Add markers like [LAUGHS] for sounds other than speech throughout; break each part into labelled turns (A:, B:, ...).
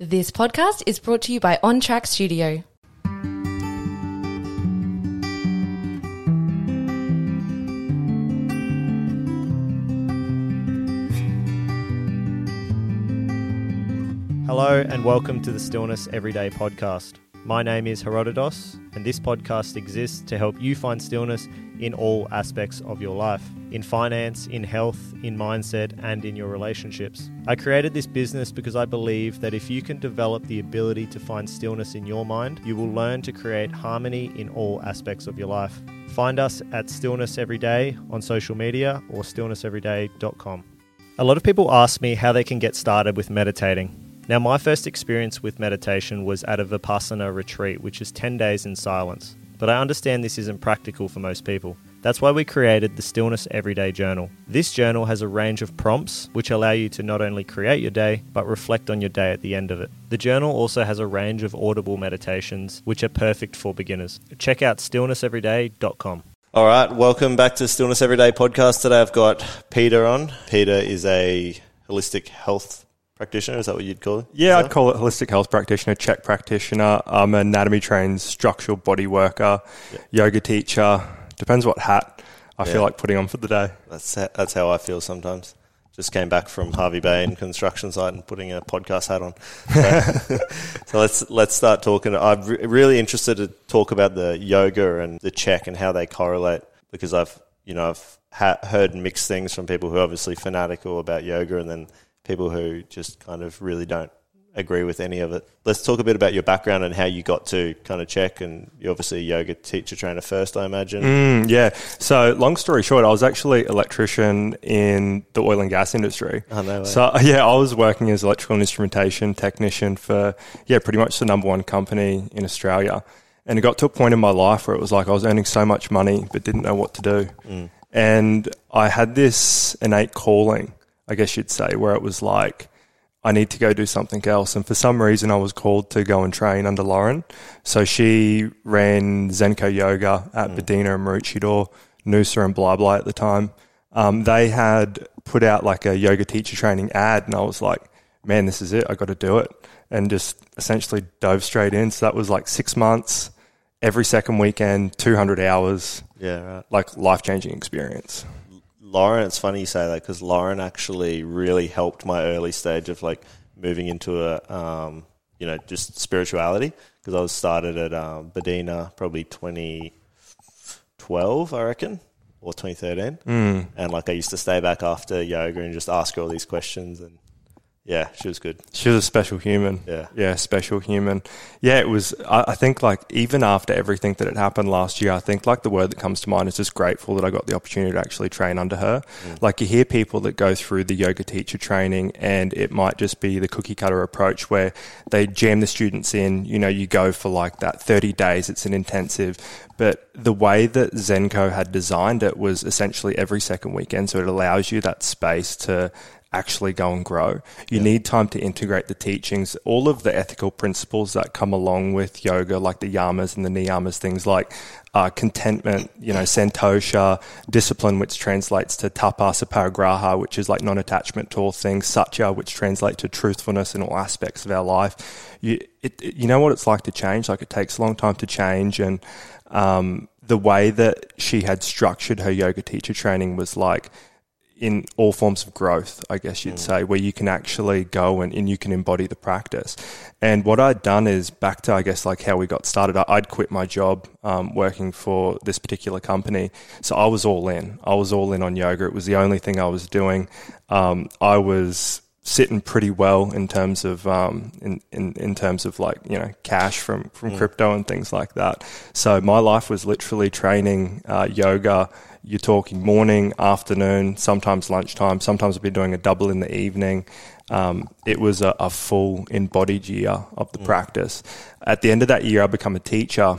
A: This podcast is brought to you by On Track Studio.
B: Hello and welcome to the Stillness Everyday podcast. My name is Herodotos, and this podcast exists to help you find stillness in all aspects of your life in finance, in health, in mindset, and in your relationships. I created this business because I believe that if you can develop the ability to find stillness in your mind, you will learn to create harmony in all aspects of your life. Find us at Stillness Everyday on social media or stillnesseveryday.com. A lot of people ask me how they can get started with meditating. Now, my first experience with meditation was at a Vipassana retreat, which is 10 days in silence. But I understand this isn't practical for most people. That's why we created the Stillness Everyday Journal. This journal has a range of prompts which allow you to not only create your day, but reflect on your day at the end of it. The journal also has a range of audible meditations which are perfect for beginners. Check out stillnesseveryday.com. All right, welcome back to Stillness Everyday podcast. Today I've got Peter on. Peter is a holistic health practitioner. Is that what you'd call it?
C: Yeah, I'd call it holistic health practitioner, CHEK practitioner. I'm an anatomy trained structural body worker, yoga teacher. Depends what hat I
B: Yeah.
C: feel like putting on for the day.
B: That's that's how I feel sometimes. Just came back from Hervey Bay and construction site and putting a podcast hat on. So, [LAUGHS] so let's let's start talking. I'm re- really interested to talk about the yoga and the CHEK and how they correlate because I've you know I've ha- heard mixed things from people who are obviously fanatical about yoga and then people who just kind of really don't agree with any of it. Let's talk a bit about your background and how you got to kind of CHEK. And you're obviously a yoga teacher trainer first, I imagine.
C: Mm, yeah. So, long story short, I was actually electrician in the oil and gas industry.
B: Oh, no way.
C: So, [LAUGHS] yeah, I was working as electrical and instrumentation technician for, yeah, pretty much the number one company in Australia. And it got to a point in my life where it was like I was earning so much money but didn't know what to do.
B: Mm.
C: And I had this innate calling, I guess you'd say, where it was like, I need to go do something else. And for some reason, I was called to go and train under Lauren. So she ran Zenko Yoga at Buderim and Maroochydore, Noosa and Blah Blah at the time. Um, they had put out like a yoga teacher training ad, and I was like, man, this is it. I got to do it. And just essentially dove straight in. So that was like six months, every second weekend, 200 hours,
B: Yeah, right.
C: like life changing experience.
B: Lauren, it's funny you say that because Lauren actually really helped my early stage of like moving into a, um, you know, just spirituality because I was started at um, Buderim probably 2012, I reckon, or 2013.
C: Mm.
B: And like I used to stay back after yoga and just ask her all these questions. And yeah, she was good.
C: She was a special human.
B: Yeah.
C: Yeah, special human. Yeah, it was. I, I think like even after everything that had happened last year, I think like the word that comes to mind is just grateful that I got the opportunity to actually train under her. Mm. Like you hear people that go through the yoga teacher training, and it might just be the cookie cutter approach where they jam the students in. You know, you go for like that thirty days. It's an intensive. But the way that Zenko had designed it was essentially every second weekend, so it allows you that space to actually go and grow. You need time to integrate the teachings, all of the ethical principles that come along with yoga, like the yamas and the niyamas, things like uh, contentment, you know, santosha, discipline, which translates to tapas aparigraha, which is like non-attachment to all things, satya, which translates to truthfulness in all aspects of our life. You, it, it- you know what it's like to change. Like it takes a long time to change, and um, the way that she had structured her yoga teacher training was like in all forms of growth, I guess you'd say, where you can actually go and, and you can embody the practice. And what I'd done is back to, I guess, like how we got started, I'd quit my job um, working for this particular company. So I was all in. I was all in on yoga. It was the only thing I was doing. Um, I was sitting pretty well in terms of um, in, in in terms of like you know cash from from crypto and things like that. So my life was literally training uh, yoga. You're talking morning, afternoon, sometimes lunchtime. Sometimes I've been doing a double in the evening. Um, it was a, a full embodied year of the practice. At the end of that year, I become a teacher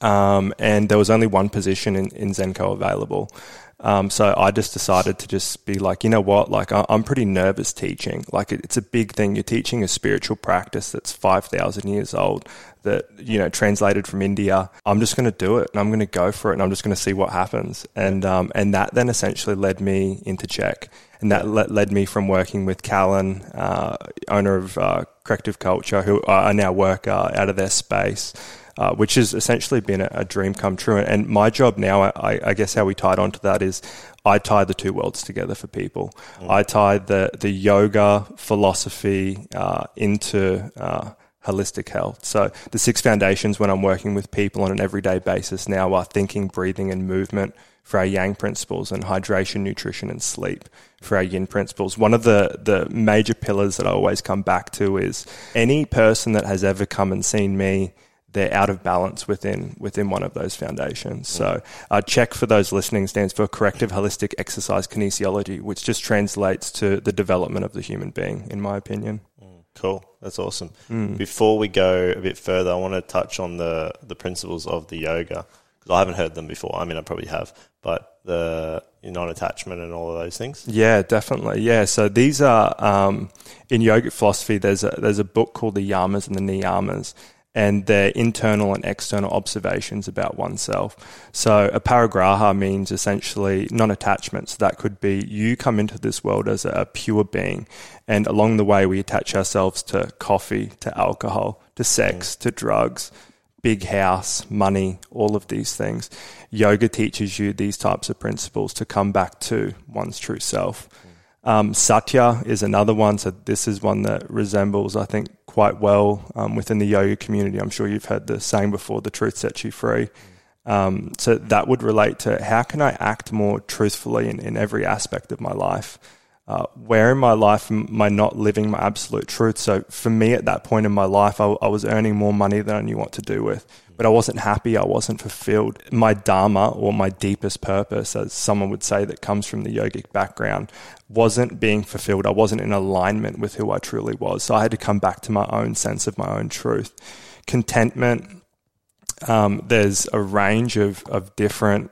C: um, and there was only one position in, in Zenko available. Um, so I just decided to just be like, you know what, like I, I'm pretty nervous teaching. Like it, it's a big thing. You're teaching a spiritual practice that's five thousand years old. That you know, translated from India. I'm just going to do it, and I'm going to go for it, and I'm just going to see what happens. And um, and that then essentially led me into CHEK. and that le- led me from working with Callan, uh, owner of uh, Corrective Culture, who I now work uh, out of their space. Uh, which has essentially been a, a, dream come true. And my job now, I, I, guess how we tied onto that is I tie the two worlds together for people. Mm. I tie the, the yoga philosophy uh, into uh, holistic health. So the six foundations when I'm working with people on an everyday basis now are thinking, breathing, and movement for our yang principles and hydration, nutrition, and sleep for our yin principles. One of the, the major pillars that I always come back to is any person that has ever come and seen me they're out of balance within within one of those foundations. So, uh, CHEK for those listening stands for corrective holistic exercise kinesiology, which just translates to the development of the human being, in my opinion.
B: Mm, cool, that's awesome. Mm. Before we go a bit further, I want to touch on the the principles of the yoga because I haven't heard them before. I mean, I probably have, but the non-attachment and all of those things.
C: Yeah, definitely. Yeah, so these are um, in yogic philosophy. There's a there's a book called the Yamas and the Niyamas and their internal and external observations about oneself. So, a aparigraha means essentially non attachment. So, that could be you come into this world as a pure being, and along the way, we attach ourselves to coffee, to alcohol, to sex, mm. to drugs. Big house, money, all of these things. Yoga teaches you these types of principles to come back to one's true self. Um, Satya is another one. So this is one that resembles, I think, quite well um, within the yoga community. I'm sure you've heard the saying before, the truth sets you free. Um, so that would relate to how can I act more truthfully in, in every aspect of my life? Uh, where in my life am I not living my absolute truth? So for me at that point in my life, I, I was earning more money than I knew what to do with but I wasn't happy. I wasn't fulfilled. My dharma or my deepest purpose, as someone would say that comes from the yogic background, wasn't being fulfilled. I wasn't in alignment with who I truly was. So I had to come back to my own sense of my own truth. Contentment, um, there's a range of, of different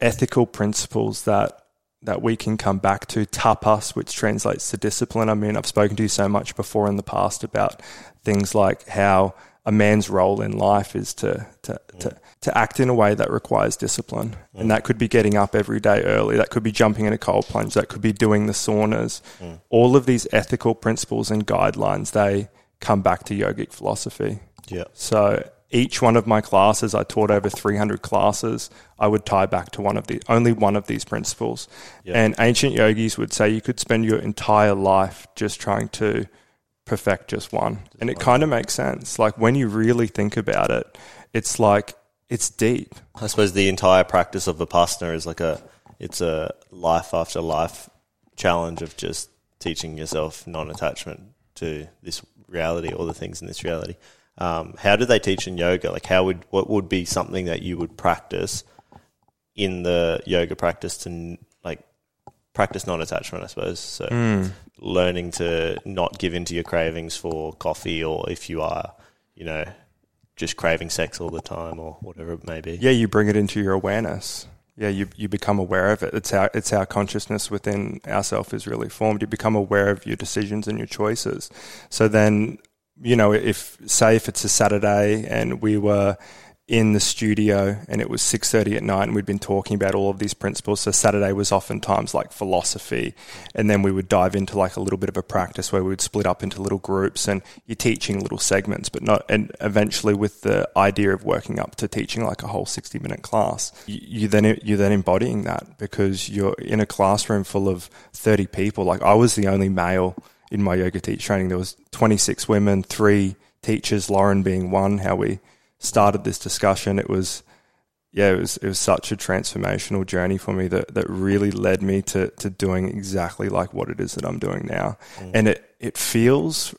C: ethical principles that that we can come back to tapas, which translates to discipline. I mean, I've spoken to you so much before in the past about things like how a man's role in life is to to, mm. to, to act in a way that requires discipline. Mm. And that could be getting up every day early, that could be jumping in a cold plunge, that could be doing the saunas. Mm. All of these ethical principles and guidelines, they come back to yogic philosophy.
B: Yeah.
C: So each one of my classes, I taught over 300 classes, I would tie back to one of the only one of these principles. Yeah. And ancient yogis would say you could spend your entire life just trying to perfect just one. And it kind of makes sense. Like when you really think about it, it's like it's deep.
B: I suppose the entire practice of Vipassana is like a it's a life after life challenge of just teaching yourself non-attachment to this reality or the things in this reality. Um, how do they teach in yoga? Like, how would what would be something that you would practice in the yoga practice to like practice non-attachment? I suppose so. Mm learning to not give in to your cravings for coffee or if you are, you know, just craving sex all the time or whatever it may be.
C: Yeah, you bring it into your awareness. Yeah, you you become aware of it. It's how it's how consciousness within ourself is really formed. You become aware of your decisions and your choices. So then, you know, if say if it's a Saturday and we were in the studio and it was 6.30 at night and we'd been talking about all of these principles so saturday was oftentimes like philosophy. And then we would dive into like a little bit of a practice where we would split up into little groups and you're teaching little segments but not and eventually with the idea of working up to teaching like a whole 60 minute class you, you then you're then embodying that because you're in a classroom full of 30 people. Like i was the only male in my yoga teach training there was 26 women three teachers lauren being one how we started this discussion, it was yeah, it was it was such a transformational journey for me that that really led me to to doing exactly like what it is that I'm doing now, mm. and it it feels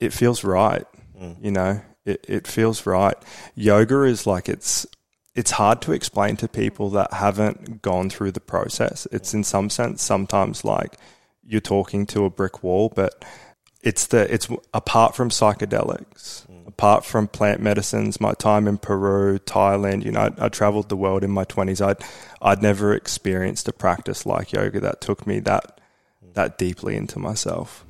C: it feels right, mm. you know, it it feels right. Yoga is like it's it's hard to explain to people that haven't gone through the process. It's in some sense sometimes like you're talking to a brick wall, but it's the it's apart from psychedelics mm. apart from plant medicines, my time in Peru, Thailand, you know, I, I traveled the world in my 20s. I'd, I'd never experienced a practice like yoga that took me that, that deeply into myself.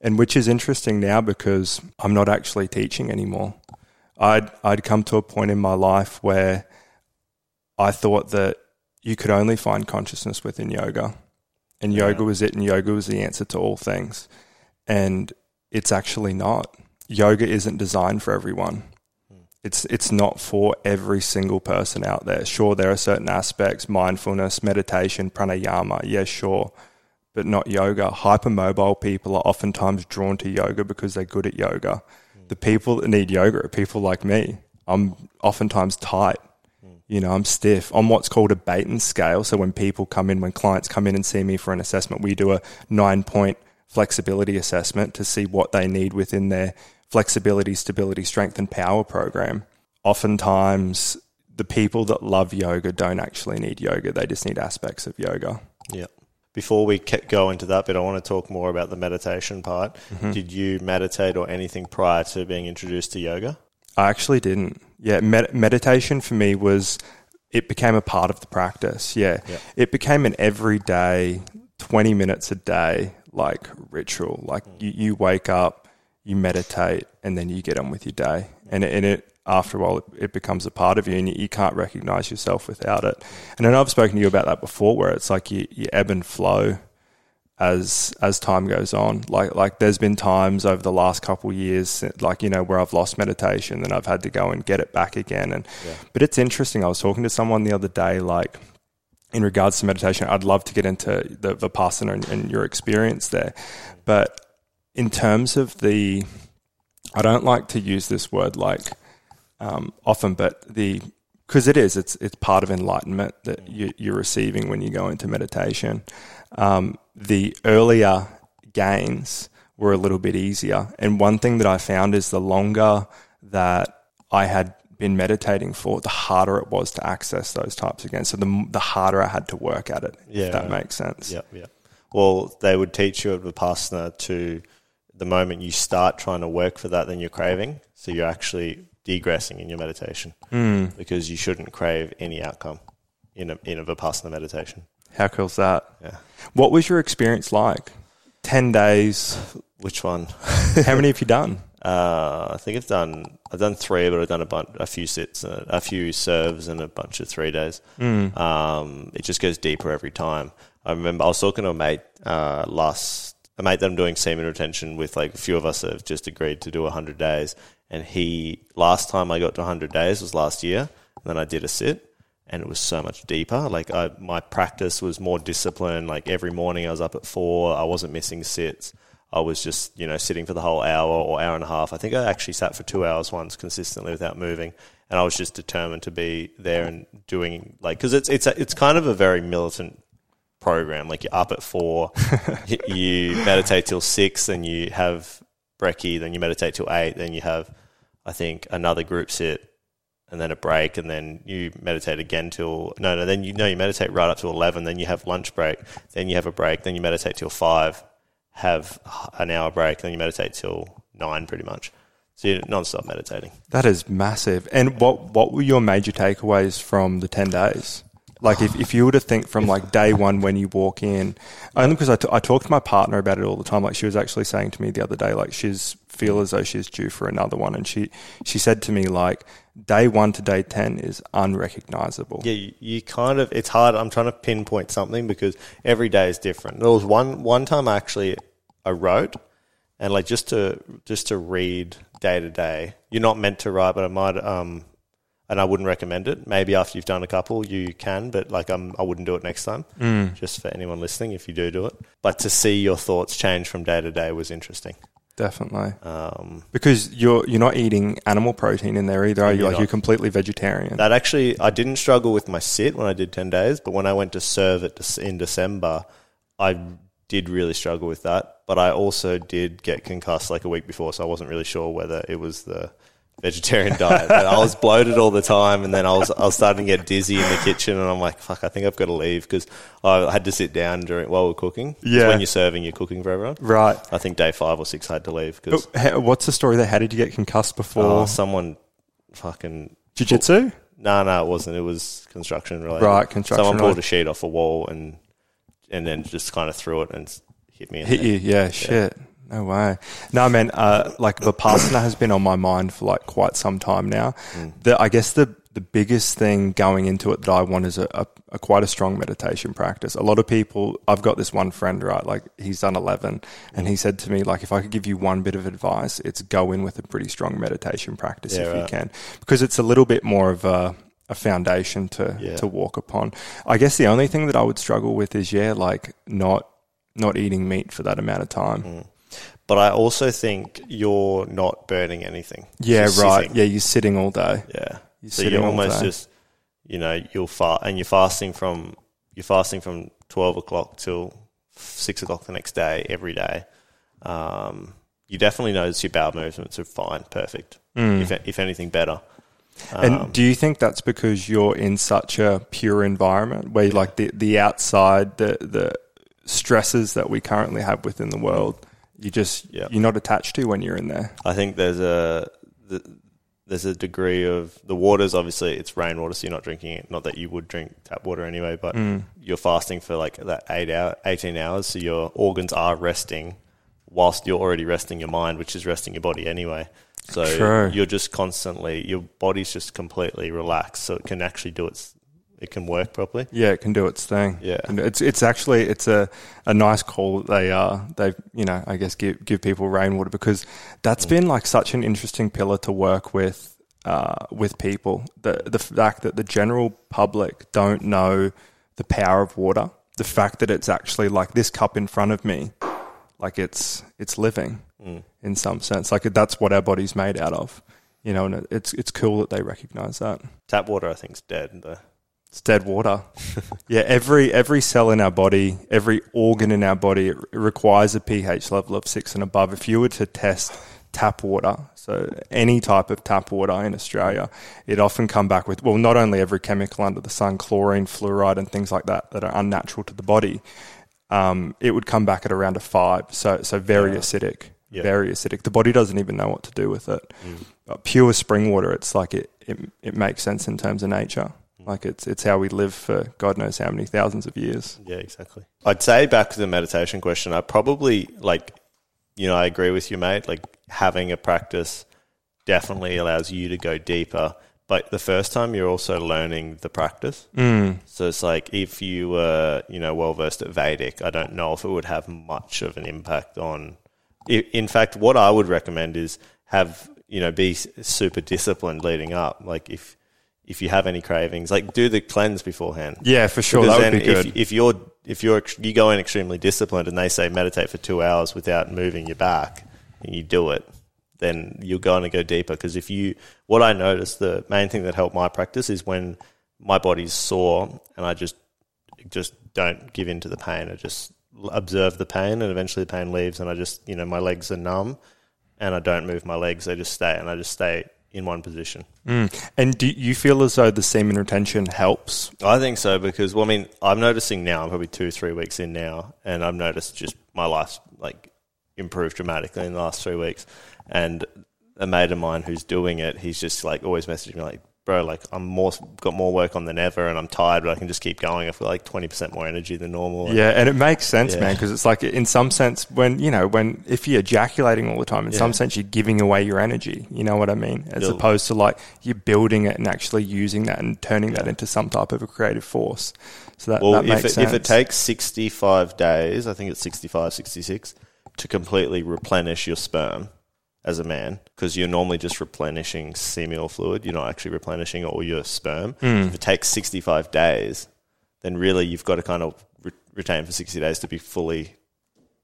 C: And which is interesting now because I'm not actually teaching anymore. I'd, I'd come to a point in my life where I thought that you could only find consciousness within yoga. And yoga was it, and yoga was the answer to all things. And it's actually not. Yoga isn't designed for everyone. Hmm. It's it's not for every single person out there. Sure, there are certain aspects, mindfulness, meditation, pranayama. Yeah, sure, but not yoga. Hypermobile people are oftentimes drawn to yoga because they're good at yoga. Hmm. The people that need yoga are people like me. I'm oftentimes tight. You know, I'm stiff. On what's called a Beighton scale. So when people come in, when clients come in and see me for an assessment, we do a nine point flexibility assessment to see what they need within their flexibility, stability, strength, and power program. Oftentimes, the people that love yoga don't actually need yoga, they just need aspects of yoga.
B: Yeah. Before we go into that bit, I want to talk more about the meditation part. Mm-hmm. Did you meditate or anything prior to being introduced to yoga?
C: I actually didn't. Yeah, med- meditation for me was it became a part of the practice. Yeah. yeah. It became an everyday 20 minutes a day like ritual. Like mm. you, you wake up, you meditate, and then you get on with your day. And and it after a while, it, it, becomes a part of you, and you, you, can't recognize yourself without it. And I know I've spoken to you about that before, where it's like you, you ebb and flow as as time goes on. Like like there's been times over the last couple years, like you know, where I've lost meditation and I've had to go and get it back again. And yeah. but it's interesting. I was talking to someone the other day, like in regards to meditation. I'd love to get into the vipassana and, and your experience there, but in terms of the, I don't like to use this word like um, often, but the because it is it's it's part of enlightenment that you, are receiving when you go into meditation um, the earlier gains were a little bit easier. And one thing that I found is the longer that I had been meditating for, the harder it was to access those types again. So the the harder I had to work at it. Yeah, if that makes sense.
B: Yeah, yeah. Well, they would teach you at Vipassana to the moment you start trying to work for that, then you're craving. So you're actually degressing in your meditation mm. because you shouldn't crave any outcome in a in a Vipassana meditation.
C: How cool's that? Yeah. What was your experience like? 10 days.
B: Which one? [LAUGHS]
C: How many have you done?
B: Uh, I think I've done I've done three, but I've done a bunch, a few sits, uh, a few serves, and a bunch of three days. Mm. Um, it just goes deeper every time. I remember I was talking to a mate uh, last a mate that I'm doing semen retention with. Like a few of us have just agreed to do hundred days, and he last time I got to hundred days was last year. And then I did a sit, and it was so much deeper. Like I, my practice was more disciplined. Like every morning I was up at four. I wasn't missing sits. I was just you know sitting for the whole hour or hour and a half. I think I actually sat for two hours once consistently without moving, and I was just determined to be there and doing like because it's it's a, it's kind of a very militant program. Like you're up at four, [LAUGHS] you meditate till six, then you have brekkie, then you meditate till eight, then you have I think another group sit and then a break, and then you meditate again till no, no. Then you know you meditate right up to eleven. Then you have lunch break. Then you have a break. Then you meditate till five. Have an hour break. Then you meditate till nine, pretty much. So you're non-stop meditating.
C: That is massive. And what what were your major takeaways from the ten days? Like if, if you were to think from like [LAUGHS] day one when you walk in, only because I, t- I talk to my partner about it all the time. Like she was actually saying to me the other day, like she's feel as though she's due for another one, and she she said to me like day one to day ten is unrecognizable.
B: Yeah, you, you kind of it's hard. I'm trying to pinpoint something because every day is different. There was one one time I actually I wrote and like just to just to read day to day. You're not meant to write, but I might um and I wouldn't recommend it. Maybe after you've done a couple, you can, but like I'm, I wouldn't do it next time. Mm. Just for anyone listening, if you do do it, but to see your thoughts change from day to day was interesting.
C: Definitely, um, because you're you're not eating animal protein in there either. Are you? Like not. you're completely vegetarian.
B: That actually, I didn't struggle with my sit when I did ten days, but when I went to serve it in December, I did really struggle with that. But I also did get concussed like a week before, so I wasn't really sure whether it was the vegetarian diet. But I was bloated all the time, and then I was I was starting to get dizzy in the kitchen, and I'm like, fuck, I think I've got to leave because I had to sit down during while we're cooking. Yeah, when you're serving, you're cooking for everyone.
C: Right.
B: I think day five or six I had to leave because.
C: What's the story there? How did you get concussed before?
B: Oh, someone fucking
C: jiu-jitsu.
B: No, no, it wasn't. It was construction related.
C: Right, construction.
B: Someone pulled a sheet off a wall and and then just kind of threw it and hit me.
C: hit you, yeah, yeah, shit. No way. No, man. Uh, like Vipassana has been on my mind for like quite some time now. Mm. The, I guess the the biggest thing going into it that I want is a, a, a quite a strong meditation practice. A lot of people, I've got this one friend, right? Like he's done 11 and he said to me, like, if I could give you one bit of advice, it's go in with a pretty strong meditation practice
B: Yeah,
C: if you can, because it's a little bit more of a, a foundation to,
B: Yeah.
C: to walk upon. I guess the only thing that I would struggle with is, yeah, like not, not eating meat for that amount of time.
B: Mm. But I also think you're not burning anything.
C: Yeah, right.
B: sitting.
C: Yeah, you're sitting all day.
B: Yeah.
C: You're
B: so you're almost just, you know, you'll fast, and you're fasting from you're fasting from twelve o'clock till six o'clock the next day every day. Um, you definitely notice your bowel movements are fine, perfect.
C: Mm.
B: If if anything, better.
C: And
B: Um,
C: do you think that's because you're in such a pure environment where like the, the outside, the the stresses that we currently have within the world, you just
B: Yeah.
C: you're not attached to when you're in there.
B: I think there's a the, there's a degree of the water's obviously it's rainwater, so you're not drinking it. Not that you would drink tap water anyway, but
C: Mm.
B: you're fasting for like that eight hour, eighteen hours, so your organs are resting, whilst you're already resting your mind, which is resting your body anyway. So
C: True.
B: you're just constantly your body's just completely relaxed, so it can actually do its it can work properly.
C: Yeah, it can do its thing.
B: Yeah.
C: And it's it's actually it's a, a nice call that they uh they you know I guess give give people rainwater because that's been like such an interesting pillar to work with uh with people the the fact that the general public don't know the power of water the fact that it's actually like this cup in front of me like it's it's living
B: Mm.
C: in some sense like that's what our body's made out of you know and it's it's cool that they recognize that
B: Tap water, I think, is dead. Though.
C: It's dead water. [LAUGHS] yeah, every every cell in our body, every organ in our body, it requires a pH level of six and above. If you were to test tap water, so any type of tap water in Australia, it often come back with well, not only every chemical under the sun, chlorine, fluoride, and things like that that are unnatural to the body. Um, it would come back at around a five, so so very
B: Yeah.
C: acidic,
B: Yeah.
C: very acidic. The body doesn't even know what to do with it.
B: Mm.
C: But pure spring water, it's like it, it it makes sense in terms of nature. Like it's it's how we live for God knows how many thousands of years.
B: Yeah, exactly. I'd say back to the meditation question, I probably like, you know, I agree with you, mate. Like having a practice definitely allows you to go deeper. But the first time you're also learning the practice.
C: Mm.
B: So it's like if you were, you know, well versed at Vedic, I don't know if it would have much of an impact on. In fact, what I would recommend is have you know be super disciplined leading up. Like if if you have any cravings, like do the cleanse beforehand.
C: Yeah, for sure.
B: Because
C: that would
B: then
C: be good.
B: If, if you're if you're you go in extremely disciplined and they say meditate for two hours without moving your back and you do it, then you're going to go deeper. Because if you, what I noticed, the main thing that helped my practice is when my body's sore and I just just don't give in to the pain. I just observe the pain and eventually the pain leaves and I just you know my legs are numb and I don't move my legs. They just stay and I just stay in one position.
C: Mm. And do you feel as though the semen retention helps?
B: I think so because well, I mean, I'm noticing now. I'm probably two, three weeks in now, and I've noticed just my life's like improved dramatically in the last three weeks. And a mate of mine who's doing it, he's just like always messaging me like, "Bro, like I'm more got more work on than ever, and I'm tired, but I can just keep going. If I feel like twenty percent more energy than normal."
C: Yeah, and it makes sense,
B: Yeah.
C: man, because it's like in some sense when you know when if you're ejaculating all the time, in some sense you're giving away your energy. You know what I mean? As
B: You'll-
C: opposed to like you're building it and actually using that and turning that into some type of a creative force. So that,
B: Well,
C: that
B: if it,
C: sense.
B: if it takes 65 days, I think it's 65, 66, to completely replenish your sperm as a man, because you're normally just replenishing seminal fluid, you're not actually replenishing all your sperm.
C: Hmm.
B: If it takes 65 days, then really you've got to kind of re- retain for 60 days to be fully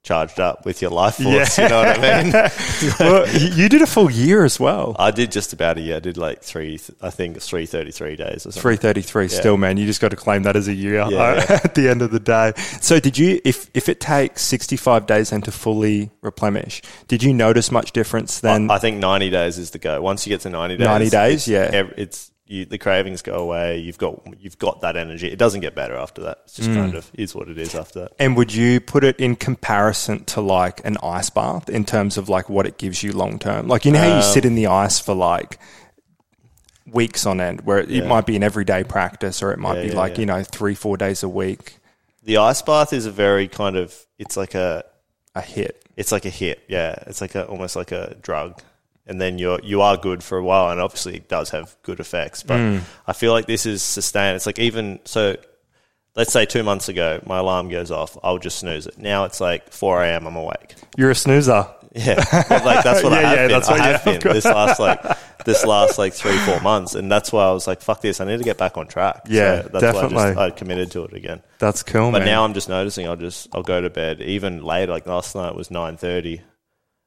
B: charged up with your life force. You know what I mean? [LAUGHS]
C: well, you you did a full year as well.
B: I did just about a year. I did like three, I think it's 333 days or something.
C: Three thirty three. Still, man, you just got to claim that as a year
B: Yeah,
C: uh,
B: yeah. [LAUGHS]
C: at the end of the day. So, did you, if if it takes sixty five days then to fully replenish, did you notice much difference then?
B: I, I think 90 days is the go. Once you get to 90 days,
C: 90 days,
B: it's,
C: yeah.
B: it's you, the cravings go away. You've got you've got that energy. It doesn't get better after that. It's
C: Mm.
B: just kind of is what it is after that.
C: and would you put it in comparison to like an ice bath in terms of like what it gives you long term? Like you know how you
B: Um,
C: sit in the ice for like weeks on end, where it, it might be an everyday practice, or it might
B: Yeah,
C: be
B: yeah,
C: like
B: yeah.
C: you know three four days a week,
B: The ice bath is a very kind of it's like a
C: a hit.
B: it's like a hit. Yeah, it's like a almost like a drug. And then you're you are good for a while, and obviously it does have good effects. But
C: Mm.
B: I feel like this is sustained. It's like even so. Let's say two months ago, my alarm goes off. I'll just snooze it. Now it's like 4 a.m. I'm awake.
C: You're a snoozer.
B: Yeah, like that's what [LAUGHS] I
C: Yeah,
B: have
C: yeah,
B: been.
C: that's what you
B: have
C: have
B: been this last like [LAUGHS] this last like three four months, and that's why I was like, "Fuck this! I need to get back on track."
C: Yeah,
B: so that's why I,
C: definitely.
B: just, I committed to it again.
C: That's cool,
B: But
C: man.
B: now I'm just noticing. I'll just I'll go to bed even later. Like last night was nine thirty.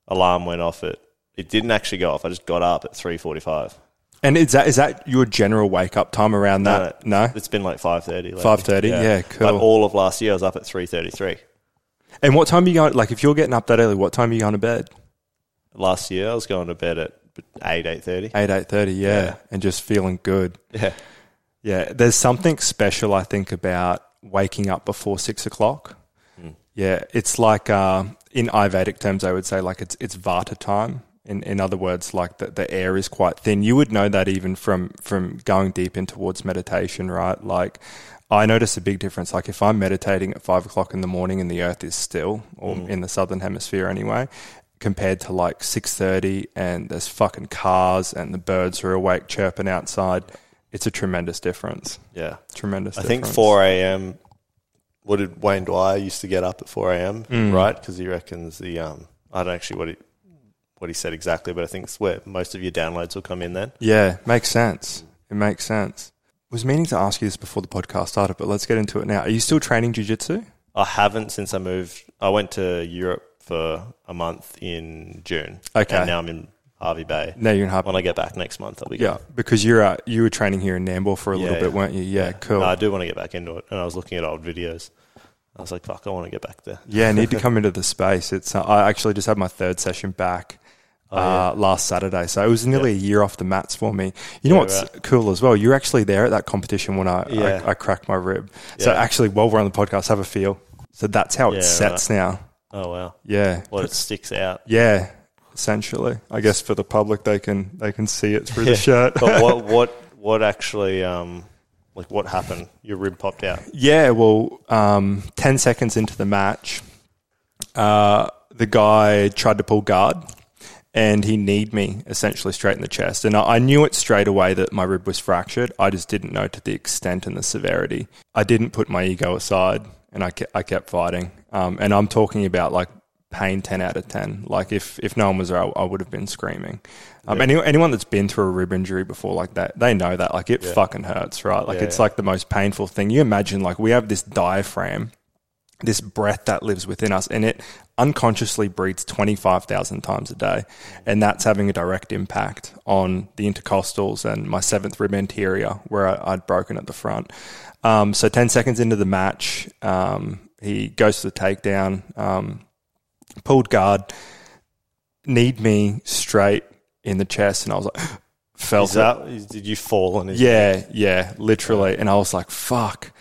B: Alarm went off at. It didn't actually go off. I just got up at three forty five.
C: and is that is that your general wake up time around that? No.
B: it's been like five thirty.
C: 5:30? Yeah, cool.
B: But all of last year I was up at three thirty three.
C: And what time are you going? Like, if you're getting up that early, what time are you going to bed?
B: Last year I was going to bed at eight eight thirty.
C: Eight eight thirty. Yeah,
B: Yeah.
C: and just feeling good.
B: Yeah,
C: Yeah, there's something special I think about waking up before six o'clock.
B: Hmm.
C: Yeah, it's like uh, in Ayurvedic terms, I would say like it's it's Vata time. In in other words, like the, the air is quite thin. You would know that even from from going deep in towards meditation, right? Like I notice a big difference. Like if I'm meditating at five o'clock in the morning and the earth is still, or
B: Hmm.
C: in the southern hemisphere anyway, compared to like six thirty and there's fucking cars and the birds are awake chirping outside. It's a tremendous difference.
B: yeah.
C: Tremendous. Difference.
B: I think 4 a.m. What did Wayne Dyer used to get up at 4 a.m.
C: Mm.
B: right? Because he reckons the um, I don't actually what he what he said exactly, but I think it's where most of your downloads will come in then.
C: Yeah, makes sense. It makes sense. I Was meaning to ask you this before the podcast started, but let's get into it now. Are you still training jujitsu?
B: I haven't since I moved. I went to Europe for a month in June.
C: Okay.
B: and now I'm in Hervey Bay.
C: No, you're in Harbour.
B: When I get back next month, I'll be
C: Yeah, because you're uh, you were training here in Nambour for a little
B: Yeah,
C: bit,
B: yeah.
C: weren't you? Yeah, cool.
B: No, I do want to get back into it, and I was looking at old videos. I was like, "Fuck, I want to get back there."
C: yeah, I need to [LAUGHS] come into the space. It's uh, I actually just had my third session back
B: Oh, yeah.
C: uh, last Saturday, so it was nearly a year off the mats for me. You know
B: Yeah,
C: what's
B: right.
C: cool as well? You're actually there at that competition when I
B: Yeah.
C: I, I cracked my rib. So
B: Yeah.
C: actually, while we're on the podcast, have a feel. So that's how it
B: Yeah,
C: sets now.
B: Oh wow,
C: Yeah,
B: what it sticks out.
C: Yeah, essentially. I guess for the public, they can they can see it through the shirt.
B: but what [LAUGHS] what what actually um like what happened? Your rib popped out.
C: yeah, well, um, ten seconds into the match, uh, the guy tried to pull guard. And he kneed me essentially straight in the chest. And I I knew it straight away that my rib was fractured. I just didn't know to the extent and the severity. I didn't put my ego aside and I kept, I kept fighting. Um, and I'm talking about like pain 10 out of 10. Like if, if no one was there, I, I would have been screaming. Um, any, anyone that's been through a rib injury before like that, they know that like it
B: Yeah.
C: fucking hurts, right? Like
B: Yeah,
C: it's
B: yeah.
C: like the most painful thing. You imagine like we have this diaphragm, this breath that lives within us and it unconsciously breathes 25,000 times a day. And that's having a direct impact on the intercostals and my seventh rib anterior where I, I'd broken at the front. Um, so 10 seconds into the match, um, he goes to the takedown, um, pulled guard, kneed me straight in the chest. And I was like, [GASPS] felt
B: that, did you fall on his
C: Yeah, yeah, literally. And I was like, fuck.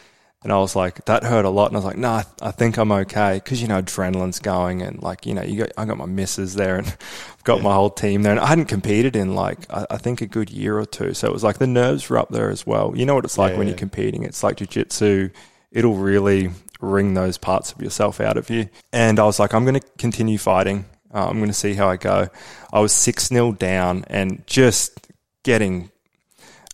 C: And I was like, that hurt a lot. And I was like, nah, I, think I'm okay. Cause, you know, adrenaline's going and like, you know, you got, I got my misses there and [LAUGHS] I've got my whole team there. And I hadn't competed in like, I, I think a good year or two. So it was like the nerves were up there as well. You know what it's like
B: Yeah,
C: when
B: yeah.
C: you're competing? It's like jujitsu. It'll really wring those parts of yourself out of you. And I was like, I'm going to continue fighting. Uh, I'm going to see how I go. I was 6 0 down and just getting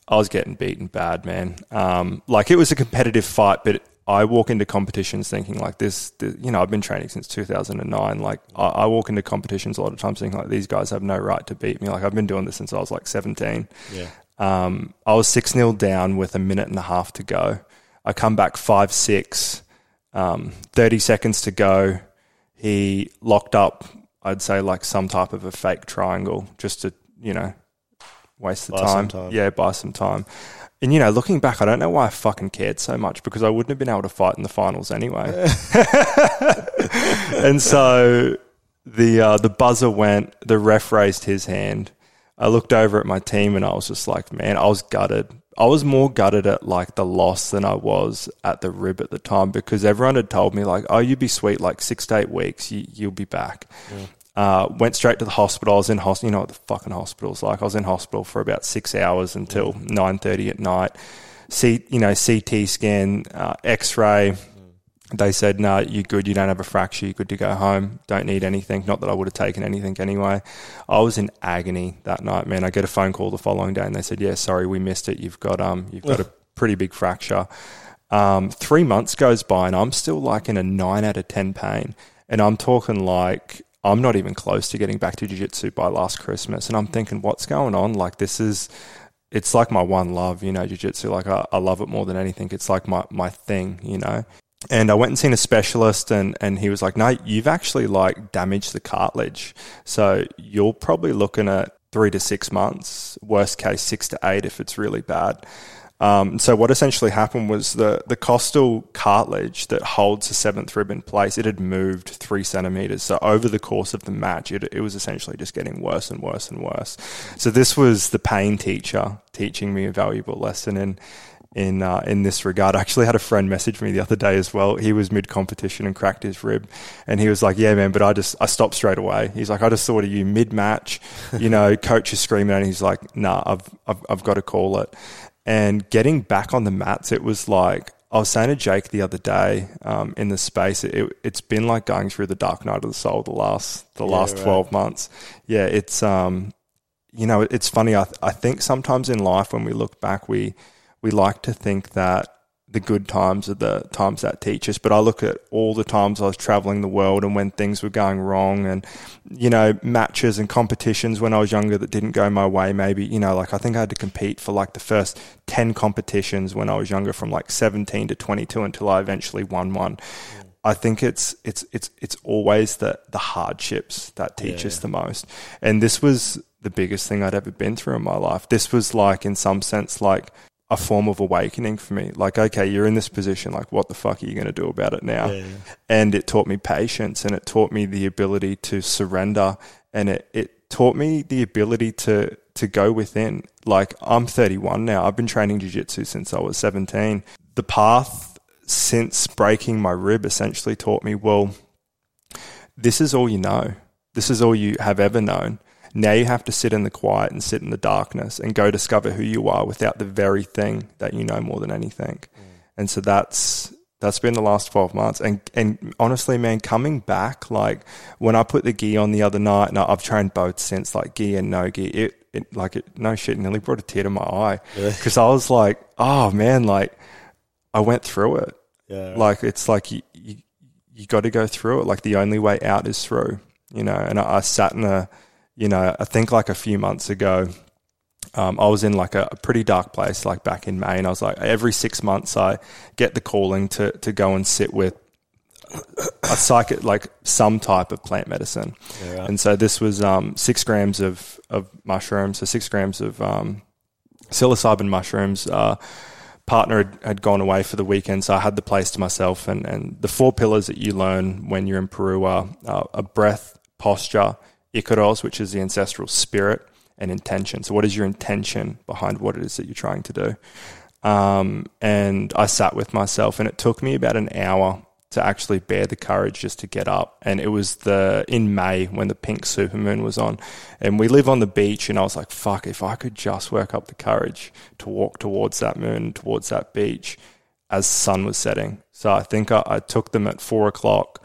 C: I was getting beaten bad, man. Um, like it was a competitive fight, but I walk into competitions thinking like this, th- you know, I've been training since 2009. Like I, I walk into competitions a lot of times thinking like these guys have no right to beat me. Like I've been doing this since I was like 17.
B: Yeah.
C: Um, I was 6 0 down with a minute and a half to go. I come back 5 6, um, 30 seconds to go. He locked up, I'd say, like some type of a fake triangle just to, you know, waste the
B: Buy
C: time.
B: time.
C: Yeah, buy some time. And, you know, looking back, I don't know why I fucking cared so much because I wouldn't have been able to fight in the finals anyway. [LAUGHS] and so the uh, the buzzer went, the ref raised his hand. I looked over at my team and I was just like, man, I was gutted. I was more gutted at like the loss than I was at the rib at the time because everyone had told me like, oh, you'd be sweet like six to eight weeks, you, you'll be back. Uh, went straight to the hospital. I was in hospital. You know what the fucking hospital's like. I was in hospital for about six hours until nine thirty at night. C, you know, CT scan, uh, X ray. they said, "No, you're good. You don't have a fracture. You're good to go home. Don't need anything." Not that I would have taken anything anyway. I was in agony that night, man. I get a phone call the following day, and they said, "Yeah, sorry, we missed it. You've got um, you've got a pretty big fracture." Um, three months goes by, and I'm still like in a nine out of ten pain, and I'm talking like I'm not even close to getting back to jiu-jitsu by last Christmas, and I'm thinking, what's going on? Like this is it's like my one love, you know, jiu-jitsu. Like I, I love it more than anything. It's like my, my thing, you know and I went and seen a specialist and, and he was like, no, you've actually like damaged the cartilage. So you're probably looking at three to six months, worst case six to eight if it's really bad. Um, so what essentially happened was the, the costal cartilage that holds the seventh rib in place, it had moved three centimeters. So over the course of the match, it, it was essentially just getting worse and worse and worse. So this was the pain teacher teaching me a valuable lesson. And in uh, in this regard. I actually had a friend message me the other day as well. He was mid competition and cracked his rib, and he was like, "Yeah, man," but I just I stopped straight away. He's like, "I just thought of you mid match, you know, [LAUGHS] coach is screaming," and he's like, "Nah, I've, I've I've got to call it." And getting back on the mats, it was like I was saying to Jake the other day um, in the space, it, has been like going through the dark night of the soul the last the yeah, last right. twelve months. Yeah, it's um, you know, it's funny. I I think sometimes in life when we look back, we we like to think that the good times are the times that teach us. But I look at all the times I was traveling the world and when things were going wrong and, you know, matches and competitions when I was younger that didn't go my way. Maybe, you know, like I think I had to compete for like the first 10 competitions when I was younger from like 17 to 22 until I eventually won one. Mm. I think it's it's it's it's always the the hardships that teach yeah, us yeah. the most. And this was the biggest thing I'd ever been through in my life. This was like in some sense like a form of awakening for me. Like, okay, you're in this position. Like, what the fuck are you going to do about it now? Yeah, yeah. And it taught me patience and it taught me the ability to surrender and it, it taught me the ability to, to go within. Like, I'm 31 now. I've been training jiu jitsu since I was 17. The path since breaking my rib essentially taught me, well, this is all you know. This is all you have ever known. Now you have to sit in the quiet and sit in the darkness and go discover who you are without the very thing that you know more than anything. Mm. And so that's that's been the last 12 months. And and honestly man coming back like when i put the gi on the other night and i've trained both since like gi and no gi it, it like it no shit nearly brought a tear to my eye. Because i was like oh man like i went through it. Yeah. Like it's like you, you, you got to go through it. Like the only way out is through you know? And I, I sat in a you know, I think like a few months ago, um, I was in like a, a, pretty dark place, like back in May, and I was like, every six months I get the calling to to go and sit with a psychic, like some type of plant medicine. Yeah, right. And so this was um, six grams of of mushrooms, so six grams of um, psilocybin mushrooms. Uh, partner had, had, gone away for the weekend, so I had the place to myself. And, and the four pillars that you learn when you're in Peru are uh, a breath, posture, Icaros, which is the ancestral spirit, and intention. So, what is your intention behind what it is that you're trying to do? Um, and I sat with myself, and it took me about an hour to actually bear the courage just to get up. And it was the in May when the pink supermoon was on, and we live on the beach. And I was like, "Fuck! If I could just work up the courage to walk towards that moon, towards that beach, as sun was setting." So I think I, I took them at four o'clock.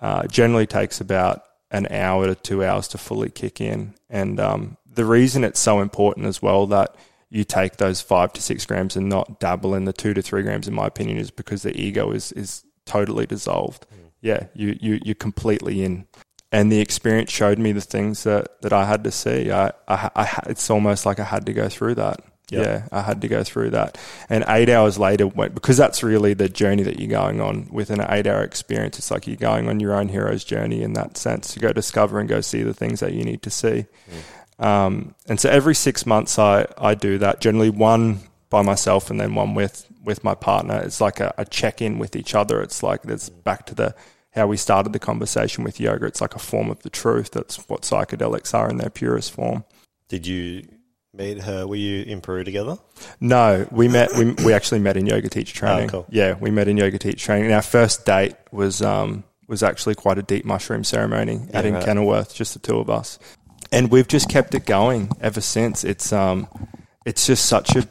C: Uh, generally takes about an hour to two hours to fully kick in. And um, the reason it's so important as well that you take those five to six grams and not dabble in the two to three grams, in my opinion, is because the ego is is totally dissolved. Mm. Yeah, you you you're completely in. And the experience showed me the things that, that I had to see. I, I, I it's almost like I had to go through that. Yep. Yeah, I had to go through that. And eight hours later, because that's really the journey that you're going on with an eight hour experience. It's like you're going on your own hero's journey in that sense to go discover and go see the things that you need to see. Mm. Um, and so every six months, I, I do that, generally one by myself and then one with, with my partner. It's like a, a check in with each other. It's like it's mm. back to the how we started the conversation with yoga. It's like a form of the truth. That's what psychedelics are in their purest form.
B: Did you meet her? Were you in Peru together?
C: No, we met. We, we actually met in yoga teacher training. Oh, cool. Yeah, we met in yoga teacher training. And our first date was um, was actually quite a deep mushroom ceremony yeah, out in right. Kenilworth, just the two of us. And we've just kept it going ever since. It's um, it's just such a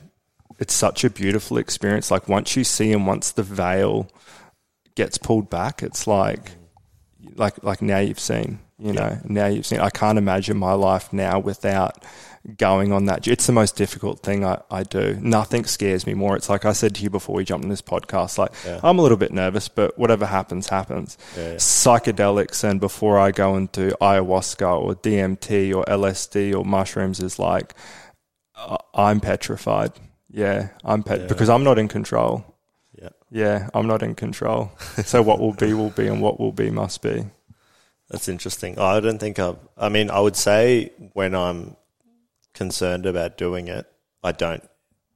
C: it's such a beautiful experience. Like once you see and once the veil gets pulled back, it's like like like now you've seen, you know, now you've seen. I can't imagine my life now without going on that. It's the most difficult thing I, I do. Nothing scares me more. It's like I said to you before we jumped on this podcast, like
B: Yeah.
C: I'm a little bit nervous, but whatever happens, happens.
B: Yeah, yeah.
C: Psychedelics and before I go and do ayahuasca or DMT or LSD or mushrooms is like I- I'm petrified. Yeah, I'm pet because I'm not in control.
B: Yeah.
C: Yeah, I'm not in control. so what will be will be, and what will be must be.
B: That's interesting. I don't think I've. I mean, I would say when I'm concerned about doing it, I don't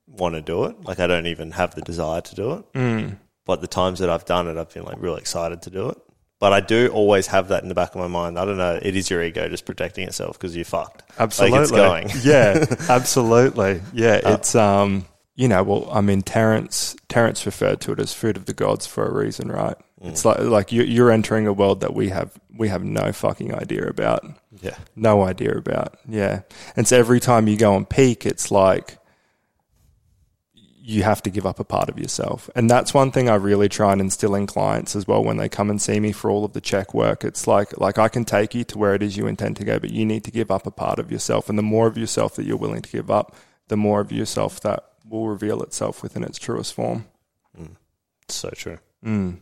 B: want to do it. Like I don't even have the desire to do it.
C: Mm.
B: But the times that I've done it, I've been like really excited to do it. But I do always have that in the back of my mind. I don't know. It is your ego just protecting itself because you're fucked.
C: Absolutely.
B: Like it's going. [LAUGHS]
C: yeah, [LAUGHS] absolutely. Yeah,
B: Uh,
C: it's um, you know, well, I mean, Terence Terence referred to it as food of the gods for a reason, right?
B: Mm.
C: It's like like you, you're entering a world that we have we have no fucking idea about,
B: Yeah.
C: no idea about. Yeah, and so every time you go on peak, it's like you have to give up a part of yourself. And that's one thing I really try and instill in clients as well when they come and see me for all of the CHEK work. It's like like I can take you to where it is you intend to go, but you need to give up a part of yourself. And the more of yourself that you're willing to give up, the more of yourself that will reveal itself within its truest form. Mm.
B: So true.
C: Mm.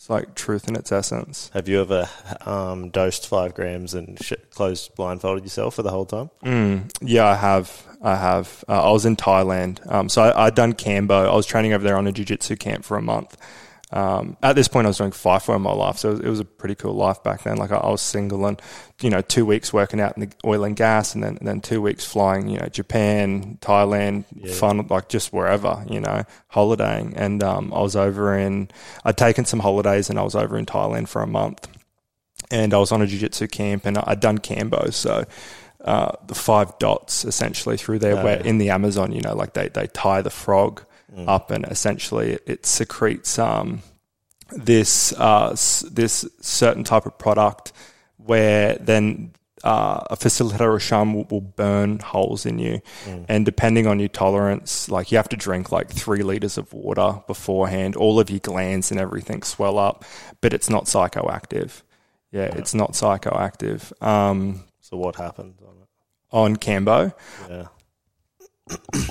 C: It's like truth in its essence.
B: Have you ever um, dosed five grams and sh- closed blindfolded yourself for the whole time?
C: Mm, yeah, I have. I have. Uh, I was in Thailand. Um, so I, I'd done Kambo. I was training over there on a jiu-jitsu camp for a month. Um, at this point, I was doing FIFO in my life. So it was, a pretty cool life back then. Like I, I was single and, you know, two weeks working out in the oil and gas and then, and then two weeks flying, you know, Japan, Thailand,
B: Yeah.
C: fun, like just wherever, you know, holidaying. And um, I was over in, I'd taken some holidays and I was over in Thailand for a month and I was on a jiu-jitsu camp and I'd done Kambo. So uh, the five dots essentially through there
B: Oh,
C: where
B: yeah.
C: in the Amazon, you know, like they, they tie the frog
B: Mm.
C: up and essentially it, it secretes um, this, uh, s- this certain type of product where then uh, a facilitator or shaman will, will burn holes in you.
B: Mm.
C: And depending on your tolerance, like you have to drink like three liters of water beforehand. All of your glands and everything swell up, but it's not psychoactive. Yeah, it's not psychoactive. Um,
B: So what happened on
C: on
B: Kambo. Yeah.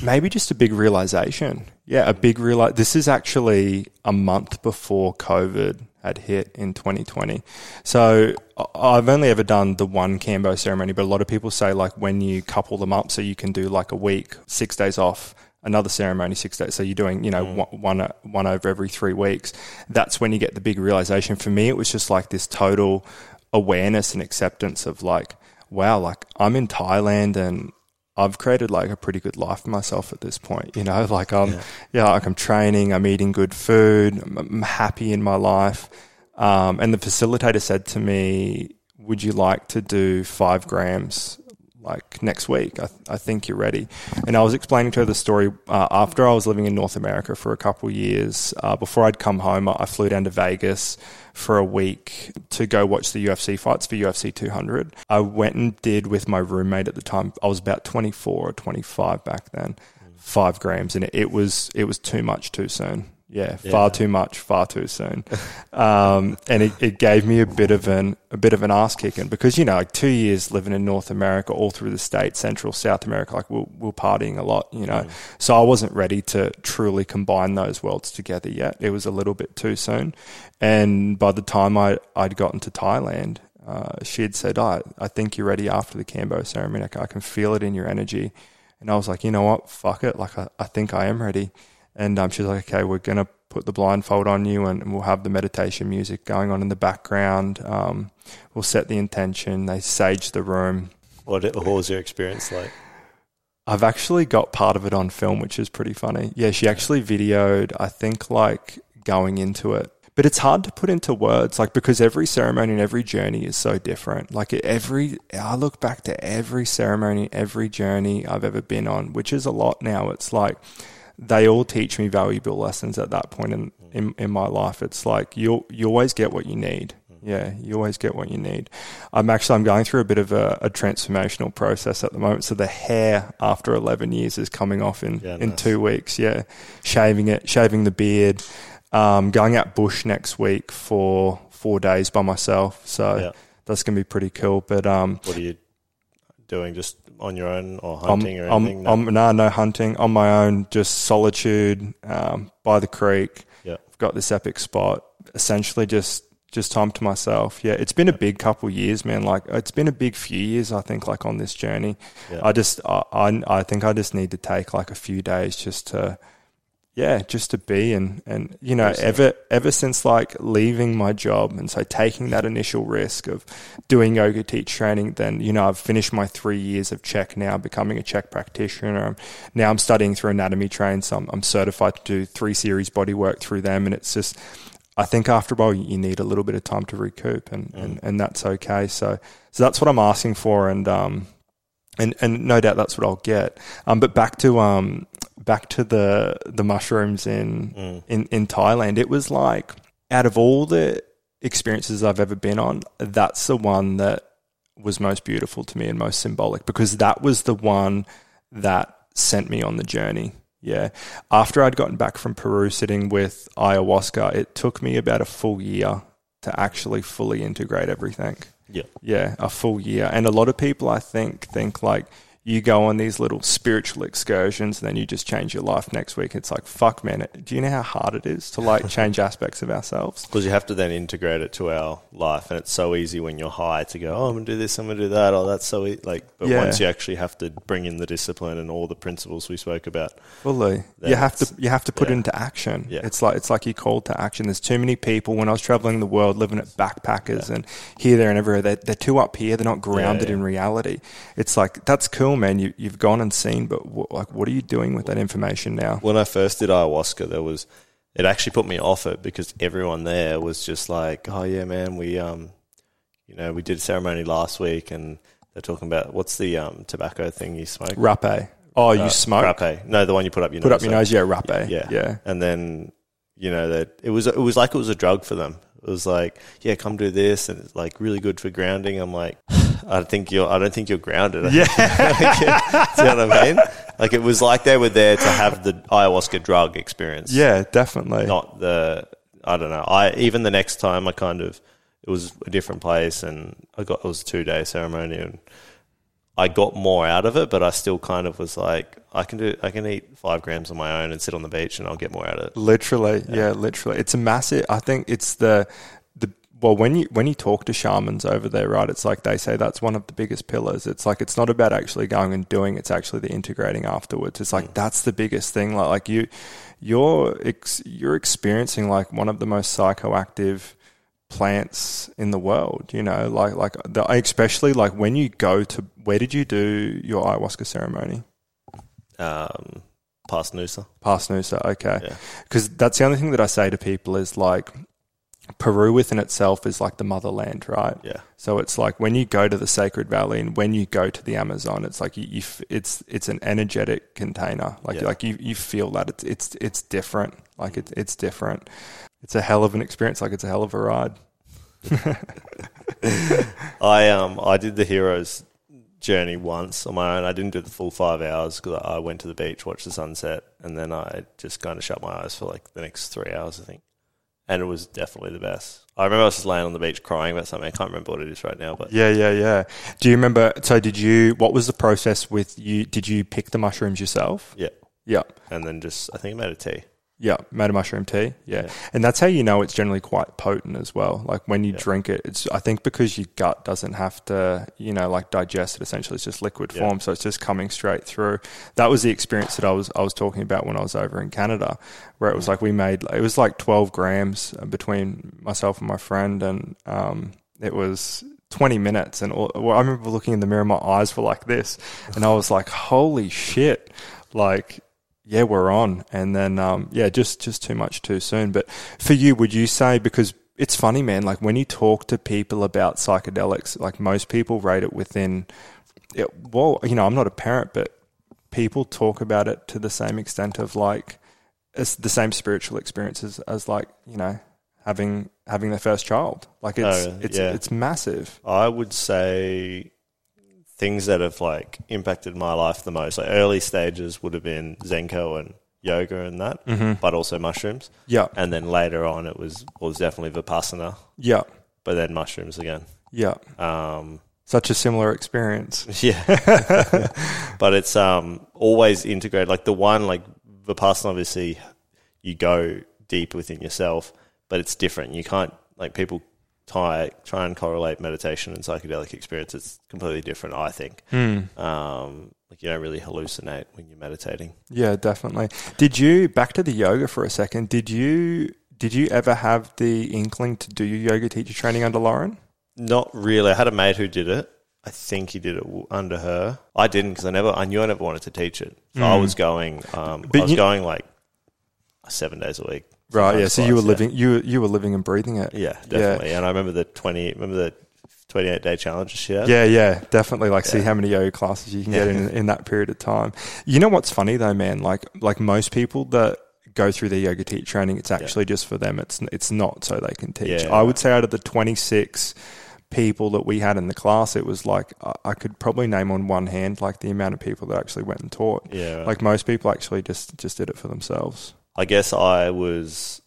C: Maybe just a big realization. Yeah, a big realize. This is actually a month before COVID had hit in 2020. So I've only ever done the one Kambo ceremony, but a lot of people say like when you couple them up, so you can do like a week, six days off. Another ceremony, six days. So you're doing, you know, mm. one, one one over every three weeks. That's when you get the big realization. For me, it was just like this total awareness and acceptance of like, wow, like I'm in Thailand and I've created like a pretty good life for myself at this point. You know, like I'm,
B: Yeah.
C: yeah, like I'm training, I'm eating good food, I'm, I'm happy in my life. Um, and the facilitator said to me, "Would you like to do five grams?" Like next week, I, I think you're ready. And I was explaining to her the story uh, after I was living in North America for a couple years. Uh, before I'd come home, I flew down to Vegas for a week to go watch the UFC fights for UFC 200. I went and did with my roommate at the time. I was about 24 or 25 back then. Five grams, and it was it was too much too soon. Yeah, far
B: Yeah.
C: too much, far too soon. um, and it, it gave me a bit of an a bit of an ass kicking because you know, like two years living in North America, all through the states, Central, South America, like we're, we're partying a lot, you know. So I wasn't ready to truly combine those worlds together yet. It was a little bit too soon. And by the time I I'd gotten to Thailand, uh, she had said, "I I think you're ready after the Kambo ceremony. I can feel it in your energy." And I was like, "You know what? Fuck it. Like, I, I think I am ready." And um, she's like, "Okay, we're gonna put the blindfold on you, and, and we'll have the meditation music going on in the background. Um, we'll set the intention. They sage the room."
B: What, what was your experience like?
C: I've actually got part of it on film, which is pretty funny. Yeah, she actually videoed, I think, like going into it. But it's hard to put into words, like, because every ceremony and every journey is so different. Like, every, I look back to every ceremony, every journey I've ever been on, which is a lot now. It's like, they all teach me valuable lessons at that point in, in, in my life. It's like, you you always get what you need. Yeah, you always get what you need. I'm actually I'm going through a bit of a, a transformational process at the moment. So the hair after 11 years is coming off in
B: Yeah,
C: in
B: nice.
C: two weeks. Yeah, shaving it, shaving the beard. Um, going out bush next week for four days by myself, so
B: Yeah.
C: that's gonna be pretty cool. But um,
B: What are you doing? Just on your own or
C: I'm,
B: hunting or
C: I'm,
B: anything?
C: I'm, no, no hunting on my own, just solitude um, by the creek.
B: Yeah.
C: I've got this epic spot. Essentially, just just time to myself. Yeah, it's been a big couple years, man. Like it's been a big few years, I think. Like on this journey,
B: Yeah.
C: I just I, I I think I just need to take like a few days just to. Yeah, just to be and and you know
B: Awesome.
C: ever ever since like leaving my job and so taking that initial risk of doing yoga teach training, then you know I've finished my three years of CHEK now, becoming a CHEK practitioner. Now I'm studying through anatomy train, so I'm, I'm certified to do three series body work through them, and it's just I think after a while you need a little bit of time to recoup, and and, and that's okay. So so that's what I'm asking for, and um and and no doubt that's what I'll get. Um, but back to um back to the the mushrooms in
B: Mm.
C: in in Thailand, it was like out of all the experiences I've ever been on, that's the one that was most beautiful to me and most symbolic because that was the one that sent me on the journey. Yeah. After I'd gotten back from Peru sitting with ayahuasca, it took me about a full year to actually fully integrate everything.
B: Yeah.
C: Yeah, a full year. And a lot of people, I think, think like you go on these little spiritual excursions and then you just change your life next week. It's like, fuck, man. Do you know how hard it is to like change [LAUGHS] aspects of ourselves?
B: Because you have to then integrate it to our life, and it's so easy when you're high to go, "Oh, I'm gonna do this, I'm gonna do that." Oh, that's so easy. like. But
C: Yeah.
B: once you actually have to bring in the discipline and all the principles we spoke about,
C: Fully. You have to you have to put
B: yeah.
C: it into action.
B: Yeah.
C: It's like it's like you're called to action. There's too many people when I was traveling the world living at backpackers and here, there and everywhere. They're, they're too up here. They're not grounded
B: yeah.
C: in reality. It's like that's cool, man. You you've gone and seen, but like what are you doing with that information now?
B: when I first did ayahuasca, there was it actually put me off it because everyone there was just like, "Oh yeah, man, we um, you know, we did a ceremony last week, and they're talking about what's the um tobacco thing you smoke?
C: Rapé. Oh, you
B: Uh,
C: smoke?
B: Frappe. No, the one you put up your
C: Put
B: nose.
C: up your nose. Yeah, rapé.
B: Yeah.
C: Yeah.
B: And then you know that it was it was like it was a drug for them. It was like, yeah, come do this, and it's like really good for grounding. I'm like, I think you're, I don't think you're grounded. [LAUGHS]
C: Yeah.
B: See what I mean? Like it was like they were there to have the ayahuasca drug experience.
C: Yeah, definitely.
B: Not the, I don't know. I even the next time I kind of, it was a different place, and I got it was a two day ceremony, and I got more out of it, but I still kind of was like, I can do, I can eat five grams on my own and sit on the beach, and I'll get more out of it.
C: Literally, yeah. literally. It's a massive. I think it's the the well when you when you talk to shamans over there, right? It's like they say that's one of the biggest pillars. It's like it's not about actually going and doing. It's actually the integrating afterwards. It's like mm. that's the biggest thing. Like like you you're ex, you're experiencing like one of the most psychoactive plants in the world you know like like the, especially like when you go to where did you do your ayahuasca ceremony
B: Um, past Noosa.
C: past Noosa okay
B: Yeah.
C: because that's the only thing that I say to people is like Peru within itself is like the motherland, right?
B: Yeah.
C: So it's like when you go to the Sacred Valley and when you go to the Amazon, it's like you, you f- it's it's an energetic container. Like
B: Yeah.
C: like you, you feel that it's it's it's different. Like it's it's different. It's a hell of an experience. Like it's a hell of a ride. [LAUGHS]
B: I um I did the heroes journey once on my own. I didn't do the full five hours because I went to the beach, watched the sunset, and then I just kind of shut my eyes for like the next three hours, I think. And it was definitely the best. I remember I was just laying on the beach crying about something. I can't remember what it is right now, but
C: Yeah, yeah, yeah. Do you remember? So did you? What was the process with you? Did you pick the mushrooms yourself?
B: yeah.
C: Yeah.
B: And then just I think I made a tea.
C: Yeah, made a mushroom tea. Yeah.
B: Yeah.
C: and that's how you know it's generally quite potent as well. Like when you
B: Yeah.
C: drink it, it's I think because your gut doesn't have to, you know, like digest it. Essentially, it's just liquid
B: Yeah.
C: form, so it's just coming straight through. That was the experience that I was I was talking about when I was over in Canada, where it was like we made it was like twelve grams uh, between myself and my friend, and um, it was. 20 minutes and all, well, I remember looking in the mirror my eyes were like this and I was like holy shit like yeah, we're on. And then, um, yeah, just, just too much too soon. But for you, would you say, because it's funny, man, like when you talk to people about psychedelics, like most people rate it within, it, well, you know, I'm not a parent, but people talk about it to the same extent of like, it's the same spiritual experiences as like, you know, having, having their first child. Like it's,
B: Oh,
C: it's,
B: yeah.
C: it's massive.
B: I would say things that have like impacted my life the most. Like early stages would have been Zenko and yoga and that,
C: Mm-hmm.
B: but also mushrooms.
C: Yeah.
B: And then later on, it was was definitely vipassana,
C: Yeah.
B: but then mushrooms again.
C: Yeah.
B: Um,
C: Such a similar experience. [LAUGHS]
B: yeah, [LAUGHS] but it's um always integrated. Like the one, like vipassana, obviously, you go deep within yourself, but it's different. You can't like people try try and correlate meditation and psychedelic experience. It's completely different. I think.
C: Hmm.
B: Um, like you don't really hallucinate when you're meditating.
C: Yeah, definitely. Did you back to the yoga for a second? Did you did you ever have the inkling to do your yoga teacher training under Lauren?
B: Not really. I had a mate who did it. I think he did it under her. I didn't because I never. I knew I never wanted to teach it. So I
C: Mm.
B: was going. Um, I was
C: you-
B: going like seven days a week.
C: Right. Yeah. So you were living you were- you were living and breathing it.
B: Yeah, definitely. And I remember the twenty. Remember the twenty-eight day challenge had.
C: Yeah, yeah, definitely. Like, see how many yoga classes you can get in in that period of time. You know what's funny though, man? Like, like most people that go through their yoga teacher training, it's actually just for them. It's it's not so they can teach.
B: Yeah.
C: I would say out of the twenty six people that we had in the class, it was like I- I could probably name on one hand like the amount of people that actually went and taught.
B: Yeah.
C: Like most people actually just just did it for themselves.
B: I guess I was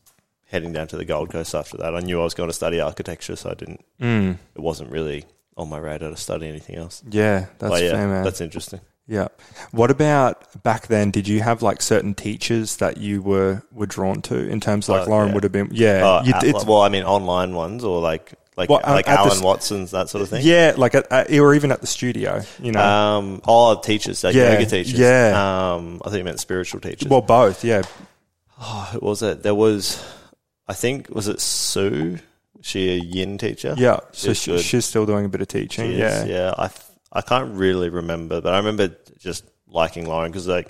B: heading down to the Gold Coast after that. I knew I was going to study architecture, so I didn't.
C: Mm.
B: It wasn't really on my radar to study anything else.
C: Yeah, that's
B: but yeah,
C: fair, man.
B: that's interesting.
C: Yeah. What about back then? Did you have like certain teachers that you were were drawn to in terms of like
B: Uh,
C: Lauren
B: yeah.
C: would have been? Yeah.
B: Uh,
C: you-
B: at-
C: it's-
B: well, I mean, online ones or like like
C: Well,
B: like
C: the
B: Alan
C: s-
B: Watson's that sort of thing.
C: yeah, like at, at, or even at the studio, you know.
B: Um, oh, teachers, like
C: Yeah,
B: yoga teachers.
C: yeah.
B: Um, I think you meant spiritual teachers.
C: well, both. Yeah.
B: Oh, who was it? There was, I think, was it Sue? She a yin teacher?
C: Yeah. So
B: She's
C: she, she's still doing a bit of teaching.
B: She
C: yeah.
B: is, yeah. I, I can't really remember, but I remember just liking Lauren because like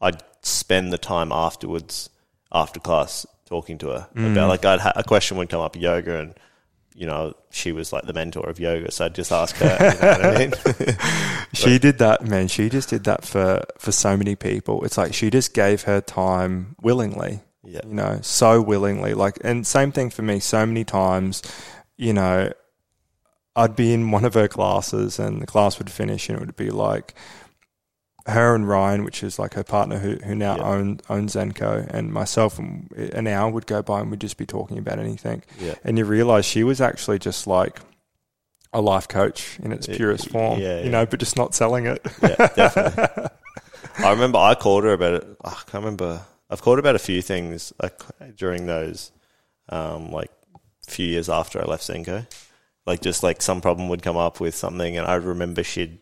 B: I'd spend the time afterwards, after class, talking to her
C: Mm.
B: about like I'd ha- a question would come up yoga and. You know, she was like the mentor of yoga, so I'd just ask her. You know what I mean? [LAUGHS] [LAUGHS]
C: She did that, man. She just did that for for so many people. It's like she just gave her time willingly.
B: yeah,
C: you know, so willingly. Like, and same thing for me. So many times, you know, I'd be in one of her classes, and the class would finish, and it would be like her and Ryan, which is like her partner who who now
B: Yeah.
C: own owns Zenko, and myself, and an hour would go by, and we'd just be talking about anything.
B: yeah.
C: And you realize she was actually just like a life coach in its purest form,
B: yeah,
C: you know, but just not selling it.
B: Yeah, definitely. [LAUGHS] I remember I called her about it. I can't remember. I've called her about a few things like, during those, um, like, few years after I left Zenko. Like, just like some problem would come up with something, and I remember she'd.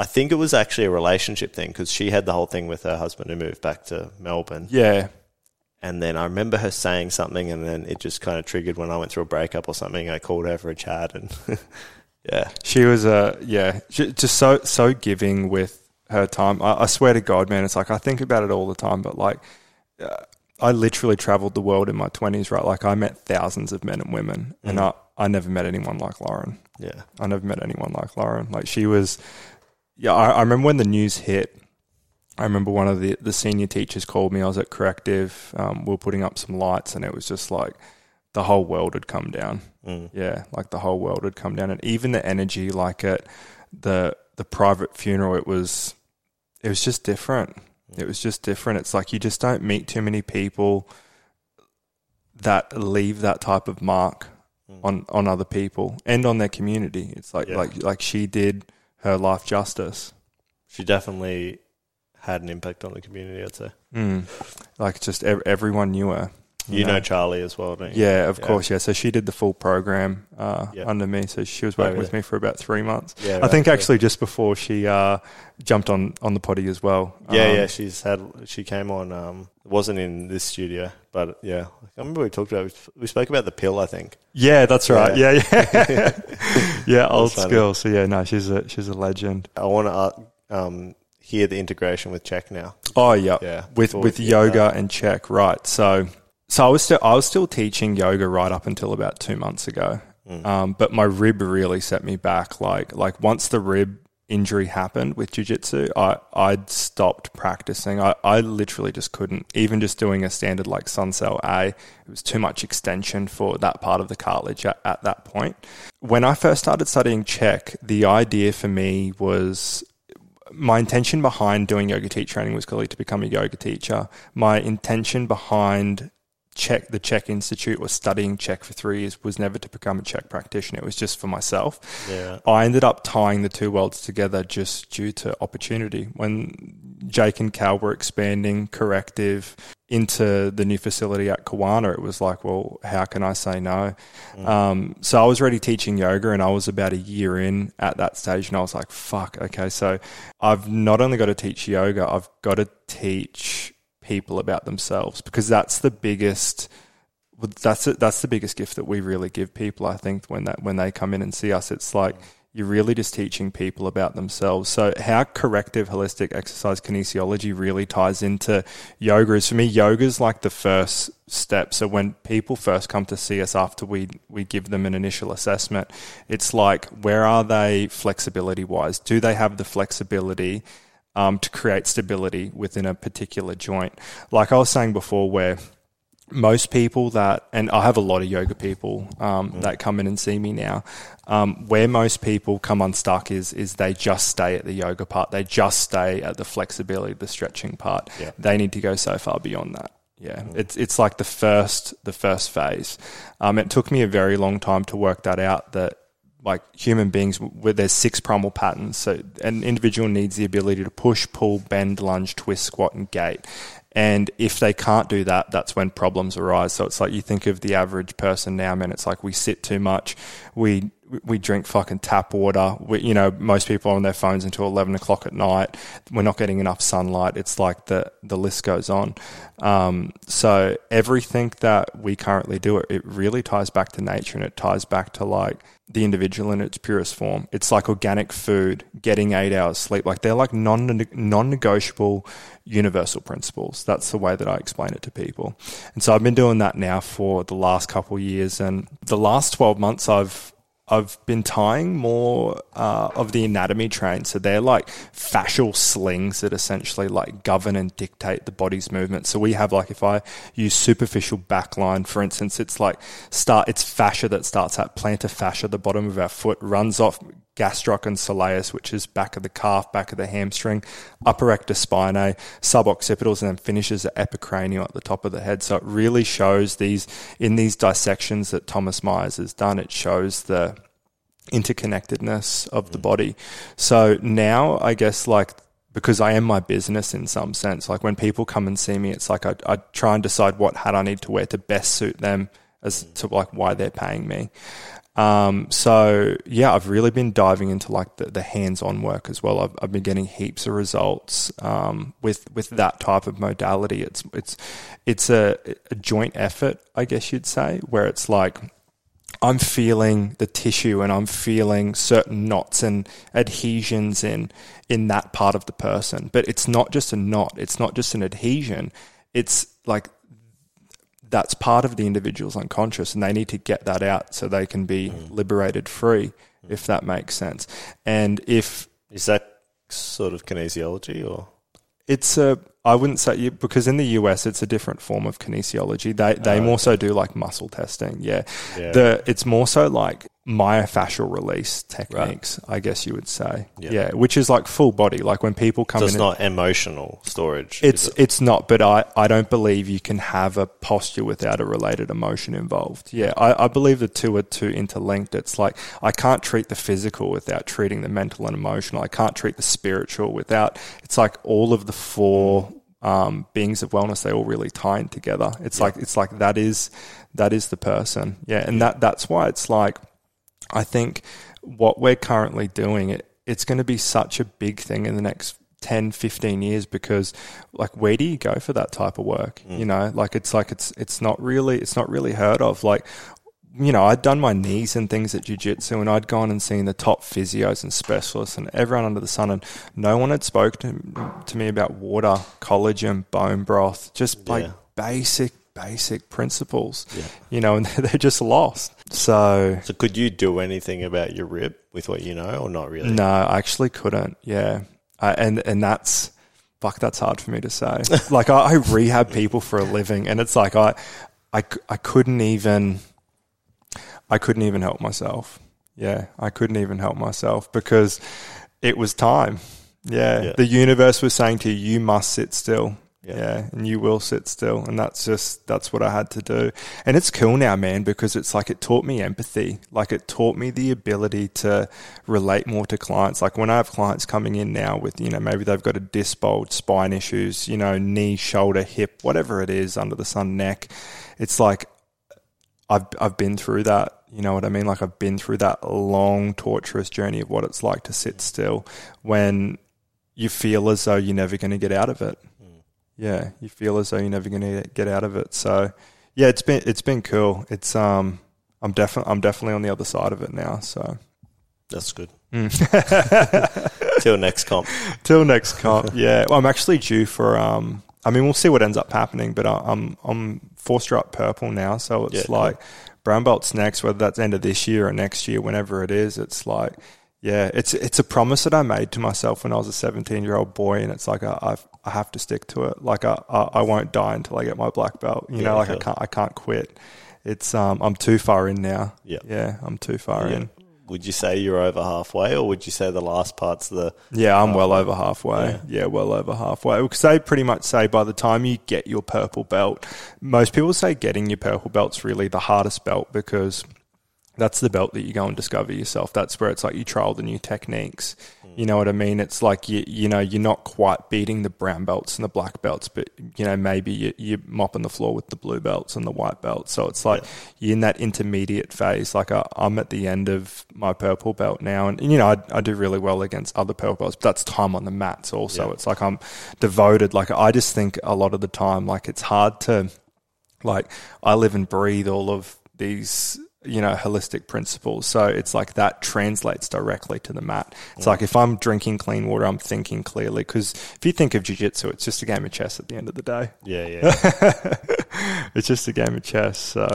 B: I think it was actually a relationship thing because she had the whole thing with her husband who moved back to Melbourne.
C: yeah,
B: And then I remember her saying something, and then it just kind of triggered when I went through a breakup or something. I called her for a chat, and [LAUGHS] yeah,
C: She was uh, yeah, she, just so so giving with her time. I, I swear to God, man, it's like I think about it all the time. But like, uh, I literally traveled the world in my twenties, right? Like I met thousands of men and women, and
B: Mhm.
C: I I never met anyone like Lauren.
B: yeah,
C: I never met anyone like Lauren. Like she was, yeah. I, I remember when the news hit. I remember one of the the senior teachers called me. I was at corrective. Um, we were putting up some lights, and it was just like the whole world had come down.
B: mm.
C: Yeah, like the whole world had come down, and even the energy, like at the the private funeral, it was it was just different. It was just different. It's like you just don't meet too many people that leave that type of mark
B: Mm.
C: on on other people and on their community. It's like
B: Yeah.
C: like like she did her life justice.
B: she definitely had an impact on the community. I'd say.
C: Mm. Like just ev- everyone knew her.
B: You know Charlie as well, don't you?
C: Yeah, of
B: Yeah.
C: course. Yeah, so she did the full program uh,
B: Yeah.
C: under me. So she was
B: Oh,
C: working
B: really?
C: with me for about three months.
B: Yeah,
C: I
B: right,
C: think
B: yeah.
C: actually just before she uh, jumped on on the potty as well.
B: Yeah,
C: Um,
B: yeah. She's had. She came on. Um, wasn't in this studio, but yeah. I remember we talked about. We spoke about the pill. I think.
C: yeah, that's right. Yeah, yeah, [LAUGHS] [LAUGHS] yeah. Old
B: funny.
C: school. So yeah, no, she's a she's a legend.
B: I want to um, hear the integration with CHEK now.
C: Oh yeah,
B: Yeah,
C: with with yoga and CHEK right. So so I was still I was still teaching yoga right up until about two months ago.
B: Mm.
C: Um, but my rib really set me back. Like like once the rib injury happened with jiu-jitsu, I I'd stopped practicing. I, I literally just couldn't. Even just doing a standard like Sun Sal A, it was too much extension for that part of the cartilage at, at that point. When I first started studying CHEK, the idea for me was my intention behind doing yoga teach training was clearly to become a yoga teacher. My intention behind CHEK the CHEK Institute or studying CHEK for three years was never to become a CHEK practitioner. It was just for myself.
B: Yeah.
C: I ended up tying the two worlds together just due to opportunity. When Jake and Cal were expanding corrective into the new facility at Kawana, it was like, well, how can I say no?
B: Mm.
C: Um, so I was already teaching yoga and I was about a year in at that stage and I was like, fuck, okay, so I've not only got to teach yoga, I've got to teach people about themselves because that's the biggest that's it, that's the biggest gift that we really give people I think when that when they come in and see us it's like you're really just teaching people about themselves. So how corrective holistic exercise kinesiology really ties into yoga is for me yoga is like the first step. So when people first come to see us after we we give them an initial assessment, it's like where are they flexibility wise? Do they have the flexibility um, to create stability within a particular joint? Like I was saying before, where most people that, and I have a lot of yoga people um,
B: Mm.
C: that come in and see me now. Um, where most people come unstuck is is they just stay at the yoga part. They just stay at the flexibility, the stretching part.
B: Yeah.
C: They need to go so far beyond that. Yeah, it's it's like the first the first phase. Um, it took me a very long time to work that out. That like human beings, where there's six primal patterns. So an individual needs the ability to push, pull, bend, lunge, twist, squat, and gait. And if they can't do that, that's when problems arise. So it's like you think of the average person now, man. It's like we sit too much, we we drink fucking tap water. We, you know, most people are on their phones until eleven o'clock at night. We're not getting enough sunlight. It's like the the list goes on. Um, so everything that we currently do, it, it really ties back to nature, and it ties back to like the individual in its purest form. It's like organic food, getting eight hours sleep. Like they're like non non negotiable universal principles. That's the way that I explain it to people. And so I've been doing that now for the last couple of years, and the last twelve months I've I've been tying more uh, of the anatomy train. So they're like fascial slings that essentially like govern and dictate the body's movement. So we have like if I use superficial backline, for instance, it's like start it's fascia that starts at plantar fascia, the bottom of our foot, runs off gastroc and soleus, which is back of the calf, back of the hamstring, erector spinae, suboccipitals, and then finishes at epicranial at the top of the head. So it really shows these in these dissections that Thomas Myers has done. It shows the interconnectedness of the mm. body. So now I guess like because I am my business in some sense, like when people come and see me, it's like I, I try and decide what hat I need to wear to best suit them as mm. to like why they're paying me. Um, so yeah, I've really been diving into like the, the hands-on work as well. I've, I've been getting heaps of results um, with with that type of modality. It's it's it's a, a joint effort, I guess you'd say, where it's like I'm feeling the tissue and I'm feeling certain knots and adhesions in in that part of the person. But it's not just a knot. It's not just an adhesion. It's like that's part of the individual's unconscious and they need to get that out so they can be mm. liberated free, mm. if that makes sense. And if
B: Is that sort of kinesiology or?
C: it's a, I wouldn't say you because in the US it's a different form of kinesiology. They they
B: Oh,
C: more so do like muscle testing. Yeah,
B: Yeah.
C: the it's more so like myofascial release techniques. I guess you would say.
B: Yeah.
C: Yeah. which is like full body. Like when people come
B: so
C: in,
B: it's
C: and-
B: not emotional storage.
C: It's
B: it?
C: it's not, but I, I don't believe you can have a posture without a related emotion involved. Yeah, I, I believe the two are too interlinked. It's like I can't treat the physical without treating the mental and emotional. I can't treat the spiritual without. It's like all of the four um, beings of wellness. They all really tie in together. It's like it's like that is that is the person. Yeah, and that that's why it's like I think what we're currently doing it it's going to be such a big thing in the next 10 15 years because like where do you go for that type of work you know like it's like it's it's not really it's not really heard of like you know, I'd done my knees and things at jiu-jitsu and I'd gone and seen the top physios and specialists and everyone under the sun and no one had spoken to, to me about water, collagen, bone broth, just like
B: Yeah.
C: basic, basic principles,
B: Yeah.
C: you know, and [LAUGHS] they're just lost. So
B: So could you do anything about your rib with what you know, or not really?
C: no, I actually couldn't. Yeah, I, and and that's fuck. That's hard for me to say. [LAUGHS] like I, I rehab people for a living, and it's like I, I, I couldn't even, I couldn't even help myself. Yeah, I couldn't even help myself because it was time. Yeah.
B: Yeah.
C: The universe was saying to you, you must sit still.
B: Yeah.
C: Yeah. And you will sit still. And that's just, that's what I had to do. And it's cool now, man, because it's like it taught me empathy. Like it taught me the ability to relate more to clients. Like when I have clients coming in now with, you know, maybe they've got a disc bulge, spine issues, you know, knee, shoulder, hip, whatever it is under the sun, neck. It's like, I've I've been through that. You know what I mean? Like I've been through that long, torturous journey of what it's like to sit still when you feel as though you're never going to get out of it. Yeah, you feel as though you're never going to get out of it. So, yeah, it's been it's been cool. It's um, I'm definitely I'm definitely on the other side of it now. So,
B: That's good.
C: mm. [LAUGHS]
B: Till next comp.
C: till next comp. Yeah, well, I'm actually due for um. I mean, we'll see what ends up happening, but I- I'm I'm four stripe purple now, so it's
B: Yeah, cool.
C: Brown belt's next, whether that's end of this year or next year, whenever it is. It's like, yeah, it's it's a promise that I made to myself when I was a 17 year old boy, and it's like I I've, I have to stick to it. Like I, I I won't die until I get my black belt. You
B: Yeah,
C: know, like I can't I can't quit. It's um I'm too far in now.
B: Yeah.
C: yeah, I'm too far
B: Yeah.
C: in.
B: Would you say you're over halfway, or would you say the last part's the
C: Yeah, I'm well over halfway.
B: Yeah.
C: Yeah. well over halfway. Because they pretty much say by the time you get your purple belt, most people say getting your purple belt's really the hardest belt because that's the belt that you go and discover yourself. That's where it's like you trial the new techniques. You know what I mean? It's like you you know you're not quite beating the brown belts and the black belts, but you know maybe you, you're mopping the floor with the blue belts and the white belts. So it's like you're in that intermediate phase. Like I, I'm at the end of my purple belt now, and you know I, I do really well against other purple belts. But that's time on the mats. Also,
B: Yeah.
C: it's like I'm devoted. Like I just think a lot of the time, like it's hard to like I live and breathe all of these you know holistic principles so it's like that translates directly to the mat it's mm. like if i'm drinking clean water i'm thinking clearly because if you think of jiu-jitsu it's just a game of chess at the end of the day
B: yeah yeah? [LAUGHS]
C: it's just a game of chess so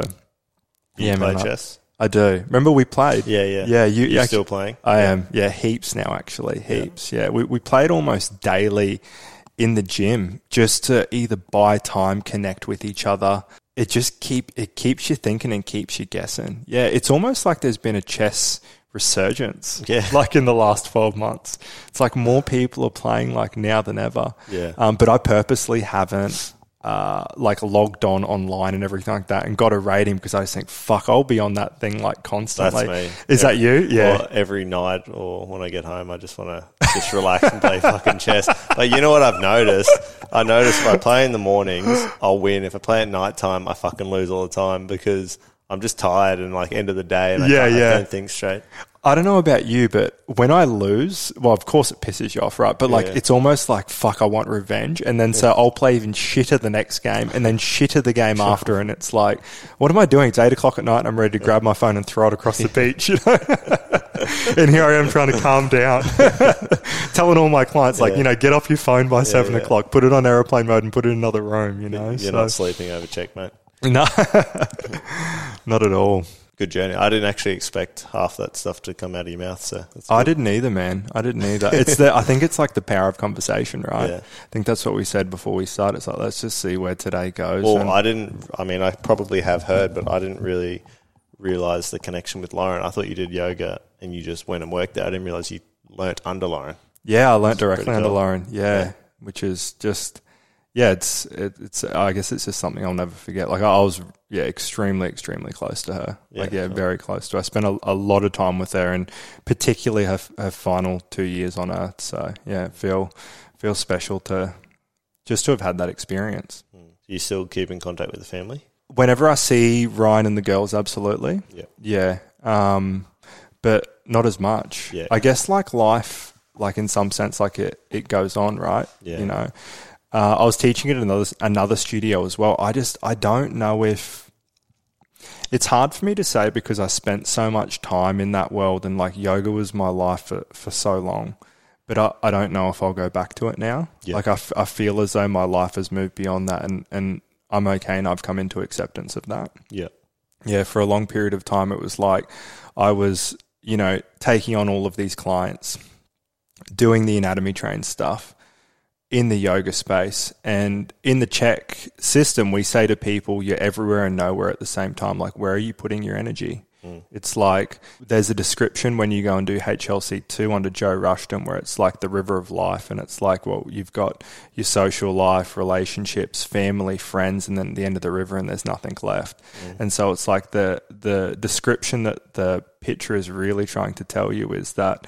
B: You
C: Yeah,
B: play
C: man,
B: chess.
C: i do remember we played
B: Yeah, yeah,
C: yeah you
B: You're
C: actually-
B: still playing?
C: I
B: Yeah.
C: am. Yeah, heaps now, actually. Heaps. Yeah. We, we played almost daily in the gym just to either buy time, connect with each other. It just keep it keeps you thinking and keeps you guessing. Yeah, it's almost like there's been a chess resurgence.
B: Yeah. [LAUGHS]
C: Like in the last 12 months. It's like more people are playing like now than ever.
B: Yeah.
C: Um, but I purposely haven't uh, like logged on online and everything like that and got a rating because I just think, fuck, I'll be on that thing like constantly.
B: That's me.
C: Is that you? Yeah.
B: Or every night or when I get home, I just want to just relax and play fucking chess. But you know what I've noticed? I noticed if I play in the mornings, I'll win. If I play at night time, I fucking lose all the time because I'm just tired and like end of the day and I,
C: Yeah, yeah.
B: I don't think straight.
C: I don't know about you, but when I lose, well, of course it pisses you off, right? But like,
B: Yeah.
C: it's almost like, fuck, I want revenge. And then so I'll play even shitter the next game and then shitter the game after. And it's like, what am I doing? It's eight o'clock at night and I'm ready to grab my phone and throw it across the [LAUGHS] beach, you know? [LAUGHS] and here I am trying to calm down, [LAUGHS] telling all my clients, like,
B: Yeah.
C: you know, get off your phone by seven
B: yeah.
C: o'clock, put it on airplane mode and put it in another room, you know?
B: You're
C: so,
B: not sleeping over checkmate.
C: no, not at all.
B: Good journey. I didn't actually expect half that stuff to come out of your mouth. So that's
C: I
B: good.
C: didn't either, man. I didn't either. It's the. I think it's like the power of conversation, right?
B: Yeah.
C: I think that's what we said before we started. It's like let's just see where today goes.
B: Well,
C: and-
B: I didn't. I mean, I probably have heard, but I didn't really realize the connection with Lauren. I thought you did yoga and you just went and worked there. I didn't realize you learnt under Lauren.
C: yeah, I learnt directly under
B: cool.
C: Lauren. Yeah,
B: Yeah.
C: which is just. Yeah, it's it, it's. I guess it's just something I'll never forget. Like I was, yeah, extremely, extremely close to her. like
B: Yeah,
C: yeah, very close to. her. I spent a, a lot of time with her, and particularly her her final two years on Earth. So yeah, feel feel special to just to have had that experience.
B: Do you still keep in contact with the family?
C: whenever I see Ryan and the girls, absolutely.
B: Yeah.
C: Yeah. Um, but not as much.
B: Yeah.
C: I guess like life, like in some sense, like it, it goes on, right?
B: Yeah.
C: You know, uh, I was teaching at another, another studio as well. I just, I don't know if it's hard for me to say because I spent so much time in that world and like yoga was my life for, for so long. But I, I don't know if I'll go back to it now.
B: Yeah.
C: Like I, f- I feel as though my life has moved beyond that and, and I'm okay and I've come into acceptance of that.
B: Yeah.
C: Yeah, for a long period of time, it was like I was, you know, taking on all of these clients, doing the anatomy train stuff in the yoga space. And in the CHEK system, we say to people, you're everywhere and nowhere at the same time. Like, where are you putting your energy? Mm. It's like there's a description when you go and do HLC2 under Joe Rushton where it's like the river of life and it's like, well, you've got your social life, relationships, family, friends, and then at the end of the river and there's nothing left. Mm. And so it's like the, the description that the picture is really trying to tell you is that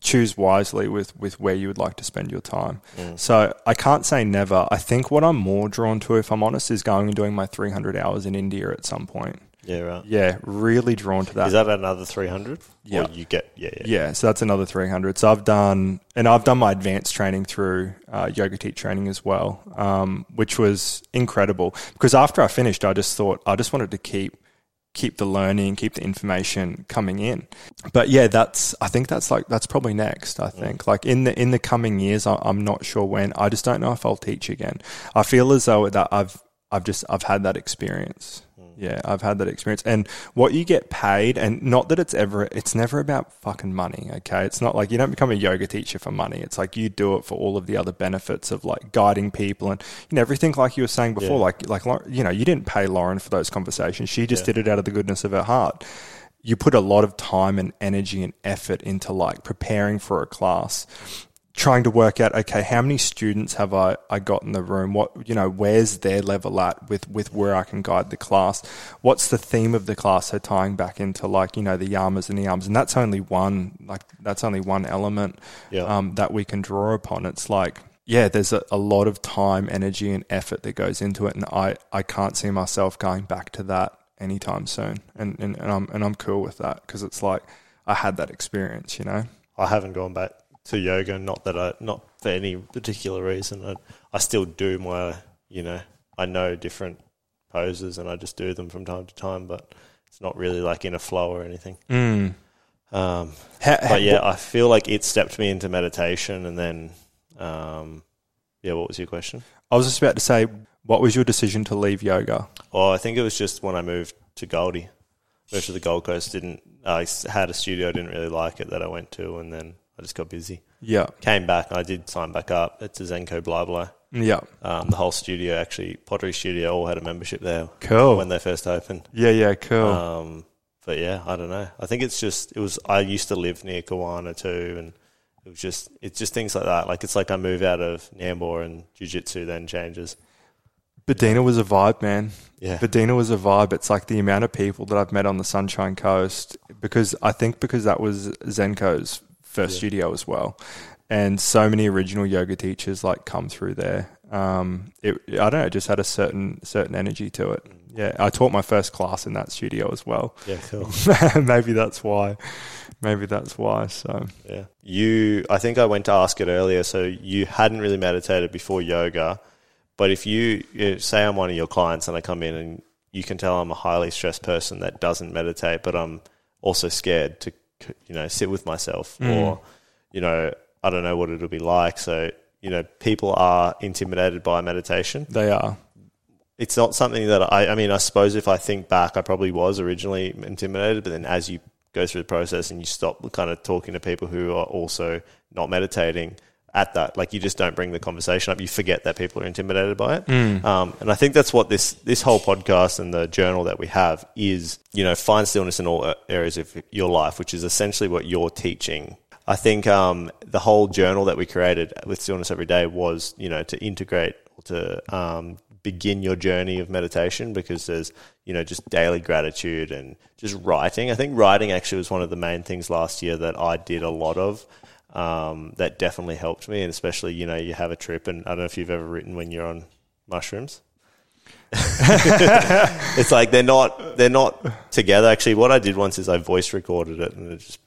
C: choose wisely with, with where you would like to spend your time. So I can't say never. I think what I'm more drawn to, if I'm honest, is going and doing my 300 hours in India at some point.
B: Yeah, right.
C: Yeah, really drawn to that.
B: Is that another 300?
C: Yeah.
B: Or you get, yeah, yeah.
C: yeah, so that's another 300. So I've done, and I've done my advanced training through uh, Yoga Teach training as well, um, which was incredible. Because after I finished, I just thought I just wanted to keep keep the learning, keep the information coming in. But yeah, that's I think that's like that's probably next. I mm. think like in the in the coming years, I, I'm not sure when. I just don't know if I'll teach again. I feel as though that I've I've just I've had that experience. Yeah, I've had that experience. And what you get paid, and not that it's ever, it's never about fucking money, okay? It's not like you don't become a yoga teacher for money. It's like you do it for all of the other benefits of like guiding people and, you know, everything like you were saying before,
B: Yeah.
C: like, like, you know, you didn't pay Lauren for those conversations. She just
B: Yeah.
C: did it out of the goodness of her heart. You put a lot of time and energy and effort into like preparing for a class trying to work out okay how many students have I, I got in the room? What you know where's their level at with with where I can guide the class? What's the theme of the class? So tying back into like you know the yamas and the niyamas and that's only one like that's only one element
B: Yeah.
C: um, that we can draw upon. It's like yeah there's a, a lot of time energy and effort that goes into it and I, I can't see myself going back to that anytime soon. And, and, and I'm and I'm cool with that because it's like I had that experience you know?
B: I haven't gone back to yoga. Not that I, not for any particular reason. I, I still do my, you know, I know different poses and I just do them from time to time, but it's not really like in a flow or anything.
C: mm.
B: Um, but yeah, I feel like it stepped me into meditation, and then, um, yeah. What was your question?
C: I was just about to say, what was your decision to leave yoga?
B: Oh, I think it was just when I moved to Goldie, moved to the Gold Coast. Didn't I had a studio? I didn't really like it that I went to, and then I just got busy.
C: Yeah,
B: Came back, I did sign back up. It's a Zenko Blah Blah.
C: yeah,
B: Um, the whole studio, actually, Pottery Studio, all had a membership there
C: cool.
B: when they first opened.
C: yeah, yeah, cool.
B: Um, but yeah, I don't know. I think it's just it was. I used to live near Kawana too, and it was just it's just things like that. Like it's like I move out of Nambour and Jiu Jitsu then changes.
C: Bedina was a vibe, man.
B: Yeah,
C: Bedina was a vibe. It's like the amount of people that I've met on the Sunshine Coast because I think because that was Zenko's first
B: Yeah.
C: studio as well, and so many original yoga teachers like come through there. Um, it I don't know, it just had a certain certain energy to it. Yeah, I taught my first class in that studio as well. [LAUGHS]
B: yeah, cool. [LAUGHS]
C: Maybe that's why. Maybe that's why. So
B: Yeah. You, I think I went to ask it earlier. So you hadn't really meditated before yoga, but if you, you say I'm one of your clients and I come in and you can tell I'm a highly stressed person that doesn't meditate, but I'm also scared to, you know, sit with myself
C: Mm.
B: or, you know, I don't know what it'll be like. So, you know, people are intimidated by meditation.
C: they are.
B: It's not something that I, I mean, I suppose if I think back, I probably was originally intimidated, but then as you go through the process and you stop kind of talking to people who are also not meditating at that, like you just don't bring the conversation up. You forget that people are intimidated by it. Um, and I think that's what this, this whole podcast and the journal that we have is, you know, find stillness in all areas of your life, which is essentially what you're teaching. I think um, the whole journal that we created with Stillness Every Day was, you know, to integrate or to um, begin your journey of meditation because there's, you know, just daily gratitude and just writing. I think writing actually was one of the main things last year that I did a lot of. Um, that definitely helped me, and especially, you know, you have a trip, and I don't know if you've ever written when you're on mushrooms. [LAUGHS] it's like they're not they're not together. Actually, what I did once is I voice recorded it, and it just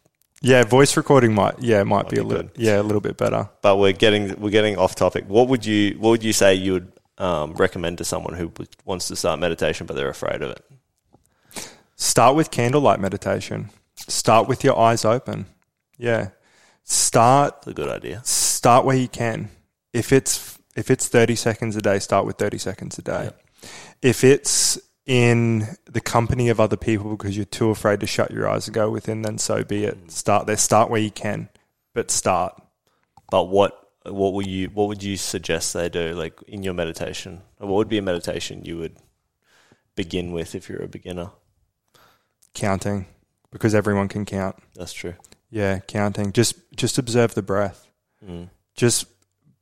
C: Yeah, voice recording might yeah might, be,
B: be
C: a little
B: good.
C: yeah a little bit better.
B: but we're getting we're getting off topic. What would you what would you say you would um, recommend to someone who wants to start meditation but they're afraid of it?
C: Start with candlelight meditation. Start with your eyes open. Yeah. Start
B: It's a good idea.
C: start where you can. If it's if it's 30 seconds a day, start with 30 seconds a day. If it's in the company of other people because you're too afraid to shut your eyes and go within, then so be it. Mm. Start there. Start where you can, but start.
B: But what what would you what would you suggest they do like in your meditation? What would be a meditation you would begin with if you're a beginner?
C: counting because everyone can count.
B: That's true.
C: Yeah, counting. Just just observe the breath.
B: Mm.
C: Just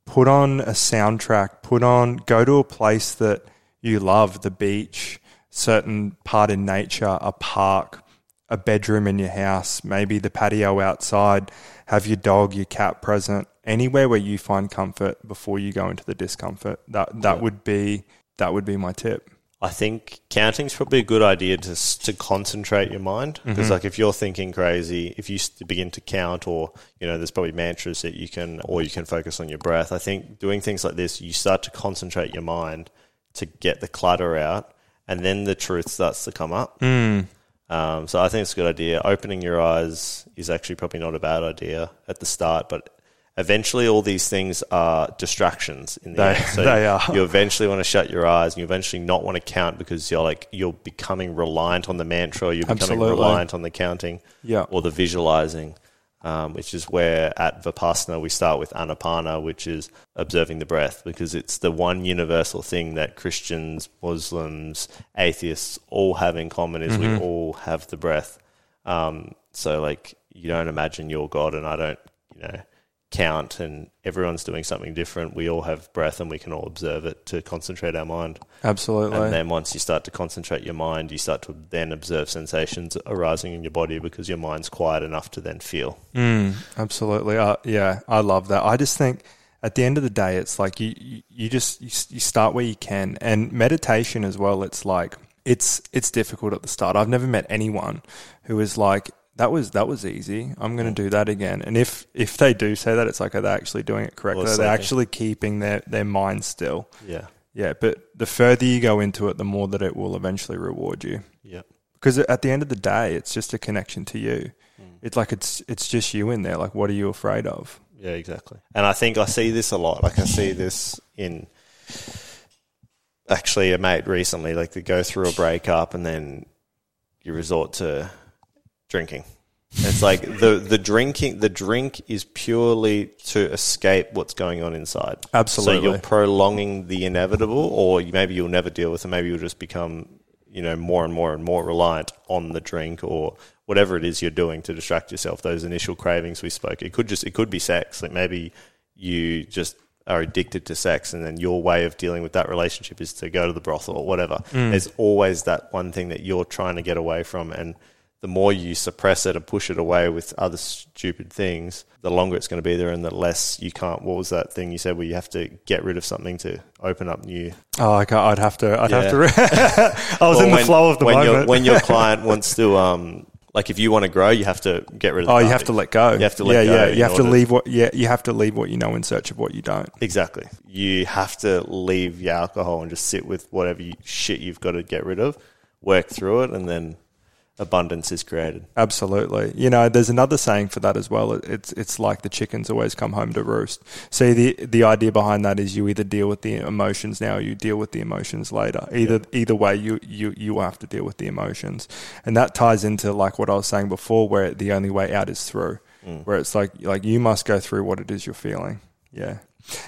C: put on a soundtrack. Put on go to a place that you love, the beach, certain part in nature, a park, a bedroom in your house, maybe the patio outside. Have your dog, your cat present. Anywhere where you find comfort before you go into the discomfort. That that
B: Yeah.
C: would be that would be my tip.
B: I think counting's probably a good idea to to concentrate your mind because, like, if you're thinking crazy, if you begin to count, or you know, there's probably mantras that you can, or you can focus on your breath. I think doing things like this, you start to concentrate your mind to get the clutter out, and then the truth starts to come up.
C: Mm.
B: Um, so I think it's a good idea. Opening your eyes is actually probably not a bad idea at the start, but eventually all these things are distractions in the
C: They-
B: end. So [LAUGHS]
C: they are.
B: you eventually want to shut your eyes and you eventually not want to count because you're like you're becoming reliant on the mantra, or you're becoming
C: Absolutely.
B: reliant on the counting
C: Yeah.
B: or the visualizing. Um, which is where at Vipassana we start with Anapana, which is observing the breath, because it's the one universal thing that Christians, Muslims, atheists all have in common is we all have the breath. Um, so like you don't imagine you're God and I don't, you know, count and everyone's doing something different. We all have breath and we can all observe it to concentrate our mind.
C: Absolutely.
B: And then once you start to concentrate your mind, you start to then observe sensations arising in your body because your mind's quiet enough to then feel.
C: Mm, absolutely. Uh, yeah, I love that. I just think at the end of the day, it's like you, you, you just you, you start where you can, and meditation as well. It's like it's it's difficult at the start. I've never met anyone who is like that was that was easy. I'm going to do that again. And if if they do say that, it's like are they actually doing it correctly?
B: Or
C: Are they actually keeping their their mind still?
B: Yeah.
C: Yeah, but the further you go into it, the more that it will eventually reward you
B: Yeah.
C: because at the end of the day, it's just a connection to you. Mm. It's like it's it's just you in there. Like, what are you afraid of?
B: Yeah, exactly. And I think I see this a lot. Like I see this in actually a mate recently. Like they go through a breakup and then you resort to drinking. It's like the the drinking the drink is purely to escape what's going on inside.
C: Absolutely.
B: So you're prolonging the inevitable, or maybe you'll never deal with it. Maybe you'll just become you know more and more and more reliant on the drink or whatever it is you're doing to distract yourself. Those initial cravings we spoke. It could just it could be sex. Like maybe you just are addicted to sex and then your way of dealing with that relationship is to go to the brothel or whatever. Mm. There's always that one thing that you're trying to get away from and the more you suppress it and push it away with other stupid things, the longer it's going to be there and the less you can't. What was that thing you said where you have to get rid of something to open up new?
C: Oh, I can't, I'd have to. I'd have to. Re- [LAUGHS] I was
B: Or
C: in the
B: when-
C: flow of the
B: when
C: moment.
B: Your, when your [LAUGHS] client wants to, um, like if you want to grow, you have to get rid of the
C: oh, you have to let go.
B: You have to let
C: yeah,
B: go
C: Yeah, you have to leave what. Yeah, you have to leave what you know in search of what you don't.
B: Exactly. You have to leave your alcohol and just sit with whatever you, shit you've got to get rid of, work through it, and then abundance is created.
C: Absolutely. You know, there's another saying for that as well. It's it's like the chickens always come home to roost. See, the the idea behind that is you either deal with the emotions now, or you deal with the emotions later. Either either way, you you you have to deal with the emotions, and that ties into like what I was saying before, where the only way out is through. Where it's like like you must go through what it is you're feeling. Yeah,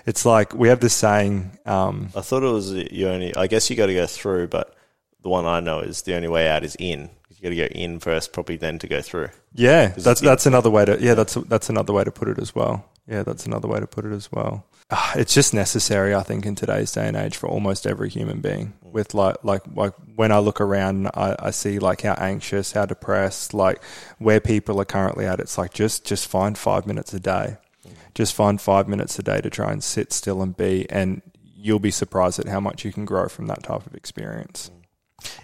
C: it's like we have this saying. Um,
B: I thought it was you only. I guess you got to go through, but the one I know is the only way out is in. Got to go in first, probably then to go through.
C: Yeah, that's that's another way to yeah that's that's another way to put it as well. Yeah, that's another way to put it as well. Ah, It's just necessary, I think, in today's day and age for almost every human being. With like like like when I look around, I, I see like how anxious, how depressed, like where people are currently at. It's like just just find five minutes a day, just find five minutes a day to try and sit still and be, and you'll be surprised at how much you can grow from that type of experience.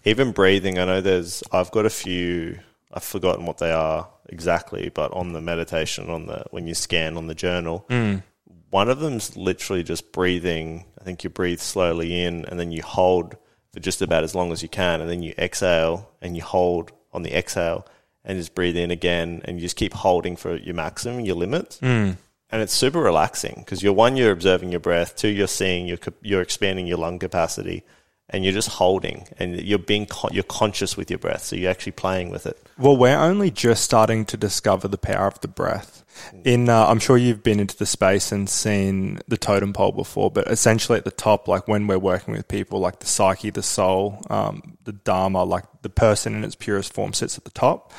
B: Even breathing, I know there's. I've got a few. I've forgotten what they are exactly, but on the meditation, on the when you scan on the journal, one of them's literally just breathing. I think you breathe slowly in, and then you hold for just about as long as you can, and then you exhale and you hold on the exhale, and just breathe in again, and you just keep holding for your maximum, your limits.
C: Mm.
B: and it's super relaxing because you're one, you're observing your breath. Two, you're seeing you're you're expanding your lung capacity, and you're just holding and you're being con- you're conscious with your breath, so you're actually playing with it.
C: Well, we're only just starting to discover the power of the breath. In, uh, I'm sure you've been into the space and seen the totem pole before, but essentially at the top, like when we're working with people, like the psyche, the soul, um, the dharma, like the person in its purest form sits at the top,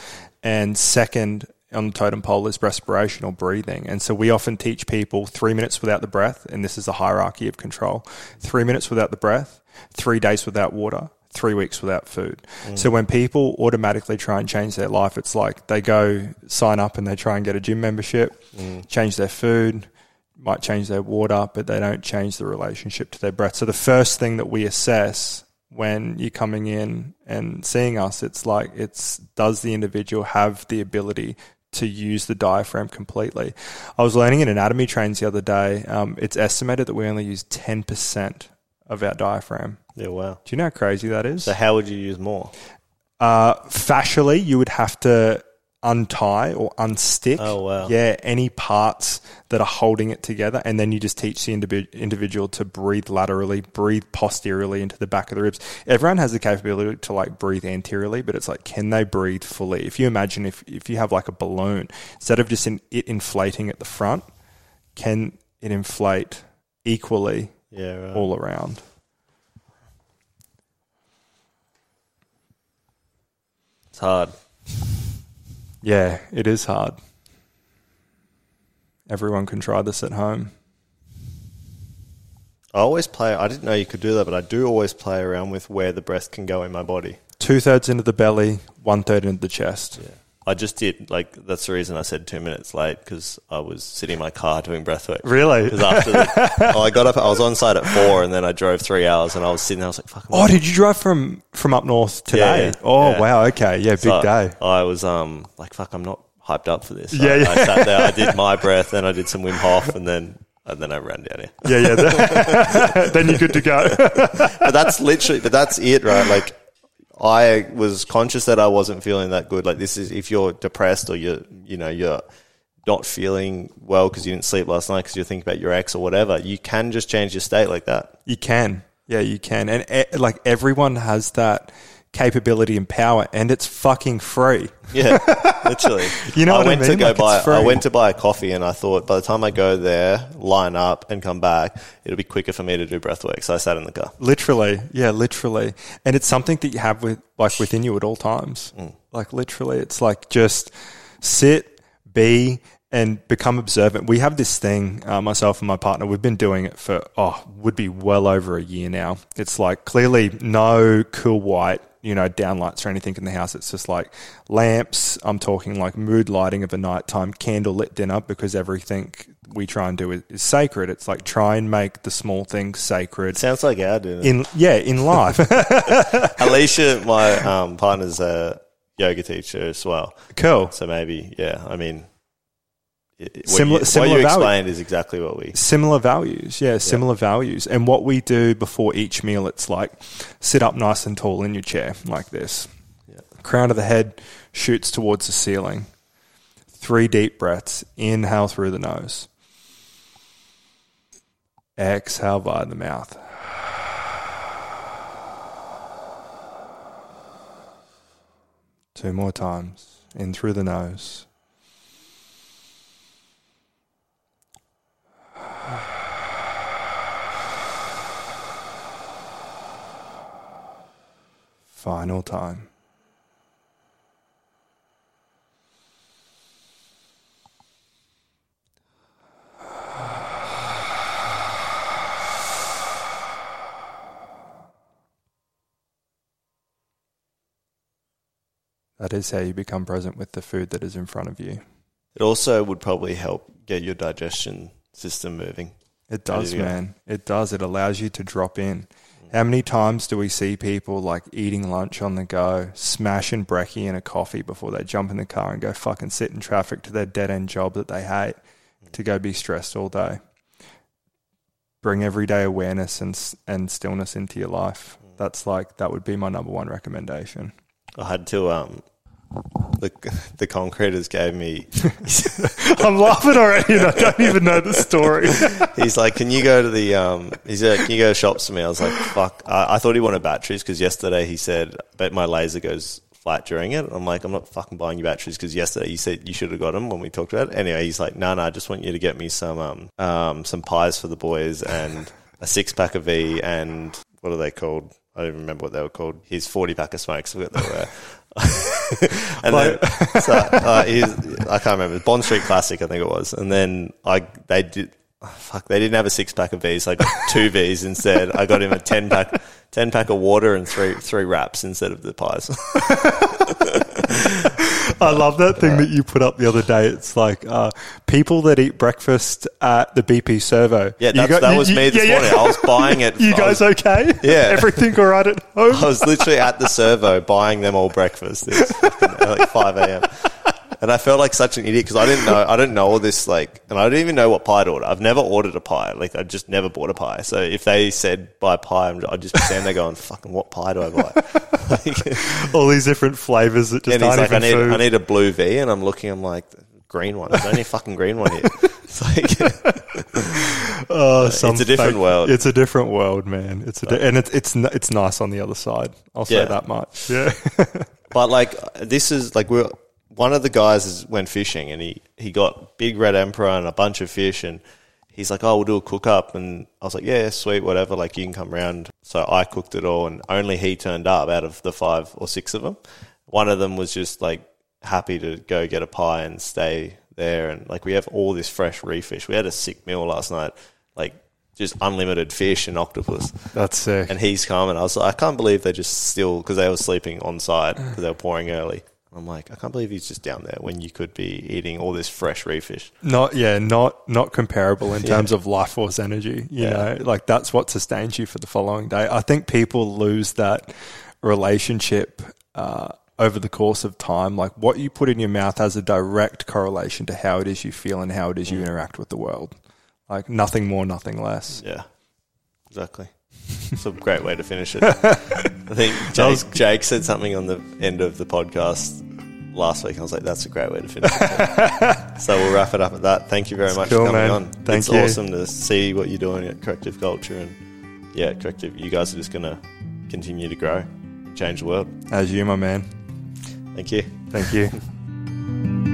C: and second on the totem pole is respiration or breathing. And so we often teach people three minutes without the breath, and this is a hierarchy of control. Three minutes without the breath, three days without water, three weeks without food. Mm. So when people automatically try and change their life, it's like they go sign up and they try and get a gym membership, mm. change their food, might change their water, but they don't change the relationship to their breath. So the first thing that we assess when you're coming in and seeing us, it's like it's does the individual have the ability to use the diaphragm completely? I was learning in anatomy trains the other day. Um, it's estimated that we only use ten percent of our diaphragm.
B: Yeah, wow.
C: Do you know how crazy that is?
B: So how would you use more?
C: Uh, fascially, you would have to untie or unstick.
B: Oh wow!
C: Yeah, any parts that are holding it together, and then you just teach the individ- individual to breathe laterally, breathe posteriorly into the back of the ribs. Everyone has the capability to like breathe anteriorly, but it's like, can they breathe fully? If you imagine if if you have like a balloon, instead of just in, it inflating at the front, can it inflate equally
B: yeah, right.
C: all around.
B: It's hard.
C: Yeah, it is hard. Everyone can try this at home.
B: I always play. I didn't know you could do that, but I do always play around with where the breast can go in my body.
C: Two thirds into the belly, one third into the chest.
B: Yeah. I just did like that's the reason I said two minutes late because I was sitting in my car doing breathwork.
C: Really?
B: Because after the, oh, [LAUGHS] I got up, I was on site at four, and then I drove three hours, and I was sitting. there, I was like, "Fuck."
C: Oh, did you drive from from up north today?
B: Yeah,
C: oh,
B: yeah.
C: wow. Okay, yeah, big
B: So
C: day.
B: I was um like, "Fuck," I'm not hyped up for this.
C: Yeah,
B: I,
C: yeah.
B: I sat there, I did [LAUGHS] my breath, then I did some Wim Hof, and then and then I ran down here.
C: Yeah, yeah. [LAUGHS] then you're good to go.
B: But that's literally, but that's it, right? Like. I was conscious that I wasn't feeling that good. Like this is if you're depressed or you're, you know, you're not feeling well because you didn't sleep last night because you're thinking about your ex or whatever. You can just change your state like that.
C: you can. Yeah, you can. And e- like everyone has that capability and power, and it's fucking free.
B: Yeah, [LAUGHS] literally.
C: You know
B: I
C: what I
B: went to go
C: Like,
B: buy. I went to buy a coffee, and I thought by the time I go there, line up, and come back, it'll be quicker for me to do breath work. So I sat in the car.
C: Literally, yeah, literally, and it's something that you have with like within you at all times.
B: Mm.
C: Like literally, it's like just sit, be, and become observant. We have this thing, uh, myself and my partner. We've been doing it for oh, would be well over a year now. It's like clearly no cool white. You know, downlights or anything in the house. It's just like lamps. I'm talking like mood lighting of a nighttime candle lit dinner because everything we try and do is, is sacred. It's like try and make the small things sacred
B: Sounds like our dinner.
C: in yeah in life [LAUGHS] [LAUGHS]
B: Alicia, my um, partner's a yoga teacher as well.
C: cool
B: So maybe, yeah. I mean,
C: Similar-
B: you,
C: similar
B: what you
C: value.
B: is exactly what we.
C: similar values yeah. similar values. And what we do before each meal it's like sit up nice and tall in your chair like this.
B: Yeah.
C: crown of the head shoots towards the ceiling. Three deep breaths. Inhale through the nose. Exhale via the mouth. Two more times. In through the nose Final time. That is how you become present with the food that is in front of you.
B: It also would probably help get your digestion system moving.
C: It does,
B: do you go?
C: man. It does. It allows you to drop in. How many times do we see people like eating lunch on the go, smashing brekkie and a coffee before they jump in the car and go fucking sit in traffic to their dead end job that they hate to go be stressed all day? Bring everyday awareness and and stillness into your life. That's like that would be my number one recommendation.
B: I had to um, the the concreters gave me. [LAUGHS]
C: I'm laughing already, and I don't even know the story. [LAUGHS]
B: he's like, "Can you go to the um?" He's like, "Can you go to shops for me?" I was like, "Fuck!" I, I thought he wanted batteries because yesterday he said, "Bet my laser goes flat during it." I'm like, "I'm not fucking buying you batteries because yesterday you said you should have got them when we talked about it." Anyway, he's like, "No, no, I just want you to get me some um um some pies for the boys and a six pack of V and what are they called?" I don't even remember what they were called. His 40 pack of smokes. I forgot they were. [LAUGHS] and then, so, uh, I can't remember. Bond Street Classic, I think it was. And then I, they did, oh, fuck, they didn't have a six pack of V's. I got [LAUGHS] two V's instead. I got him a 10 pack, 10 pack of water and three, three wraps instead of the pies. [LAUGHS]
C: I love that thing that you put up the other day. It's like uh, people that eat breakfast at the BP Servo.
B: Yeah, got, that you, was me this yeah, morning. Yeah. I was buying it. [LAUGHS]
C: you guys was, okay?
B: Yeah, [LAUGHS]
C: everything all right at [LAUGHS] home.
B: I was literally at the servo buying them all breakfast. It's like five a.m. And I felt like such an idiot because I didn't know I didn't know all this like, and I didn't even know what pie to order. I've never ordered a pie. Like I just never bought a pie. So if they said buy pie, I'd just be standing there going, "Fucking what pie do I buy?" [LAUGHS] [LAUGHS]
C: all these different flavors that just and aren't like,
B: I need
C: food.
B: I need a blue V, and I'm looking. I'm like, green one. There's only a fucking green one here. [LAUGHS] It's like,
C: oh,
B: it's a different
C: fake,
B: world.
C: It's a different world, man. It's a di- and it's it's it's nice on the other side. I'll say yeah. that much. Yeah.
B: but like this is like we're one of the guys went fishing and he, he got big red emperor and a bunch of fish and he's like, oh, we'll do a cook up. And I was like, yeah, sweet, whatever. Like, you can come around. So I cooked it all, and only he turned up out of the five or six of them. One of them was just like happy to go get a pie and stay there. And like, we have all this fresh reef fish. We had a sick meal last night, like just unlimited fish and octopus.
C: That's sick.
B: And he's coming. I was like, I can't believe they're just still, because they were sleeping on site because they were pouring early. I'm like, I can't believe he's just down there when you could be eating all this fresh reef fish.
C: Not, yeah, not not comparable in [LAUGHS] terms yeah. of life force energy. You yeah. know, like that's what sustains you for the following day. I think people lose that relationship uh, over the course of time. Like what you put in your mouth has a direct correlation to how it is you feel and how it is you mm. interact with the world. Like nothing more, nothing less.
B: Yeah, exactly. It's a great way to finish it. [LAUGHS] I think Jake, Jake, said something on the end of the podcast last week. I was like, that's a great way to finish it. [LAUGHS] so we'll wrap it up at that. Thank you very much
C: cool,
B: for coming
C: man.
B: on.
C: Thank
B: it's
C: you.
B: awesome to see what you're doing at Corrective Culture. And yeah, Corrective, you guys are just going to continue to grow, change the world.
C: As you, my man.
B: Thank you.
C: Thank you. [LAUGHS]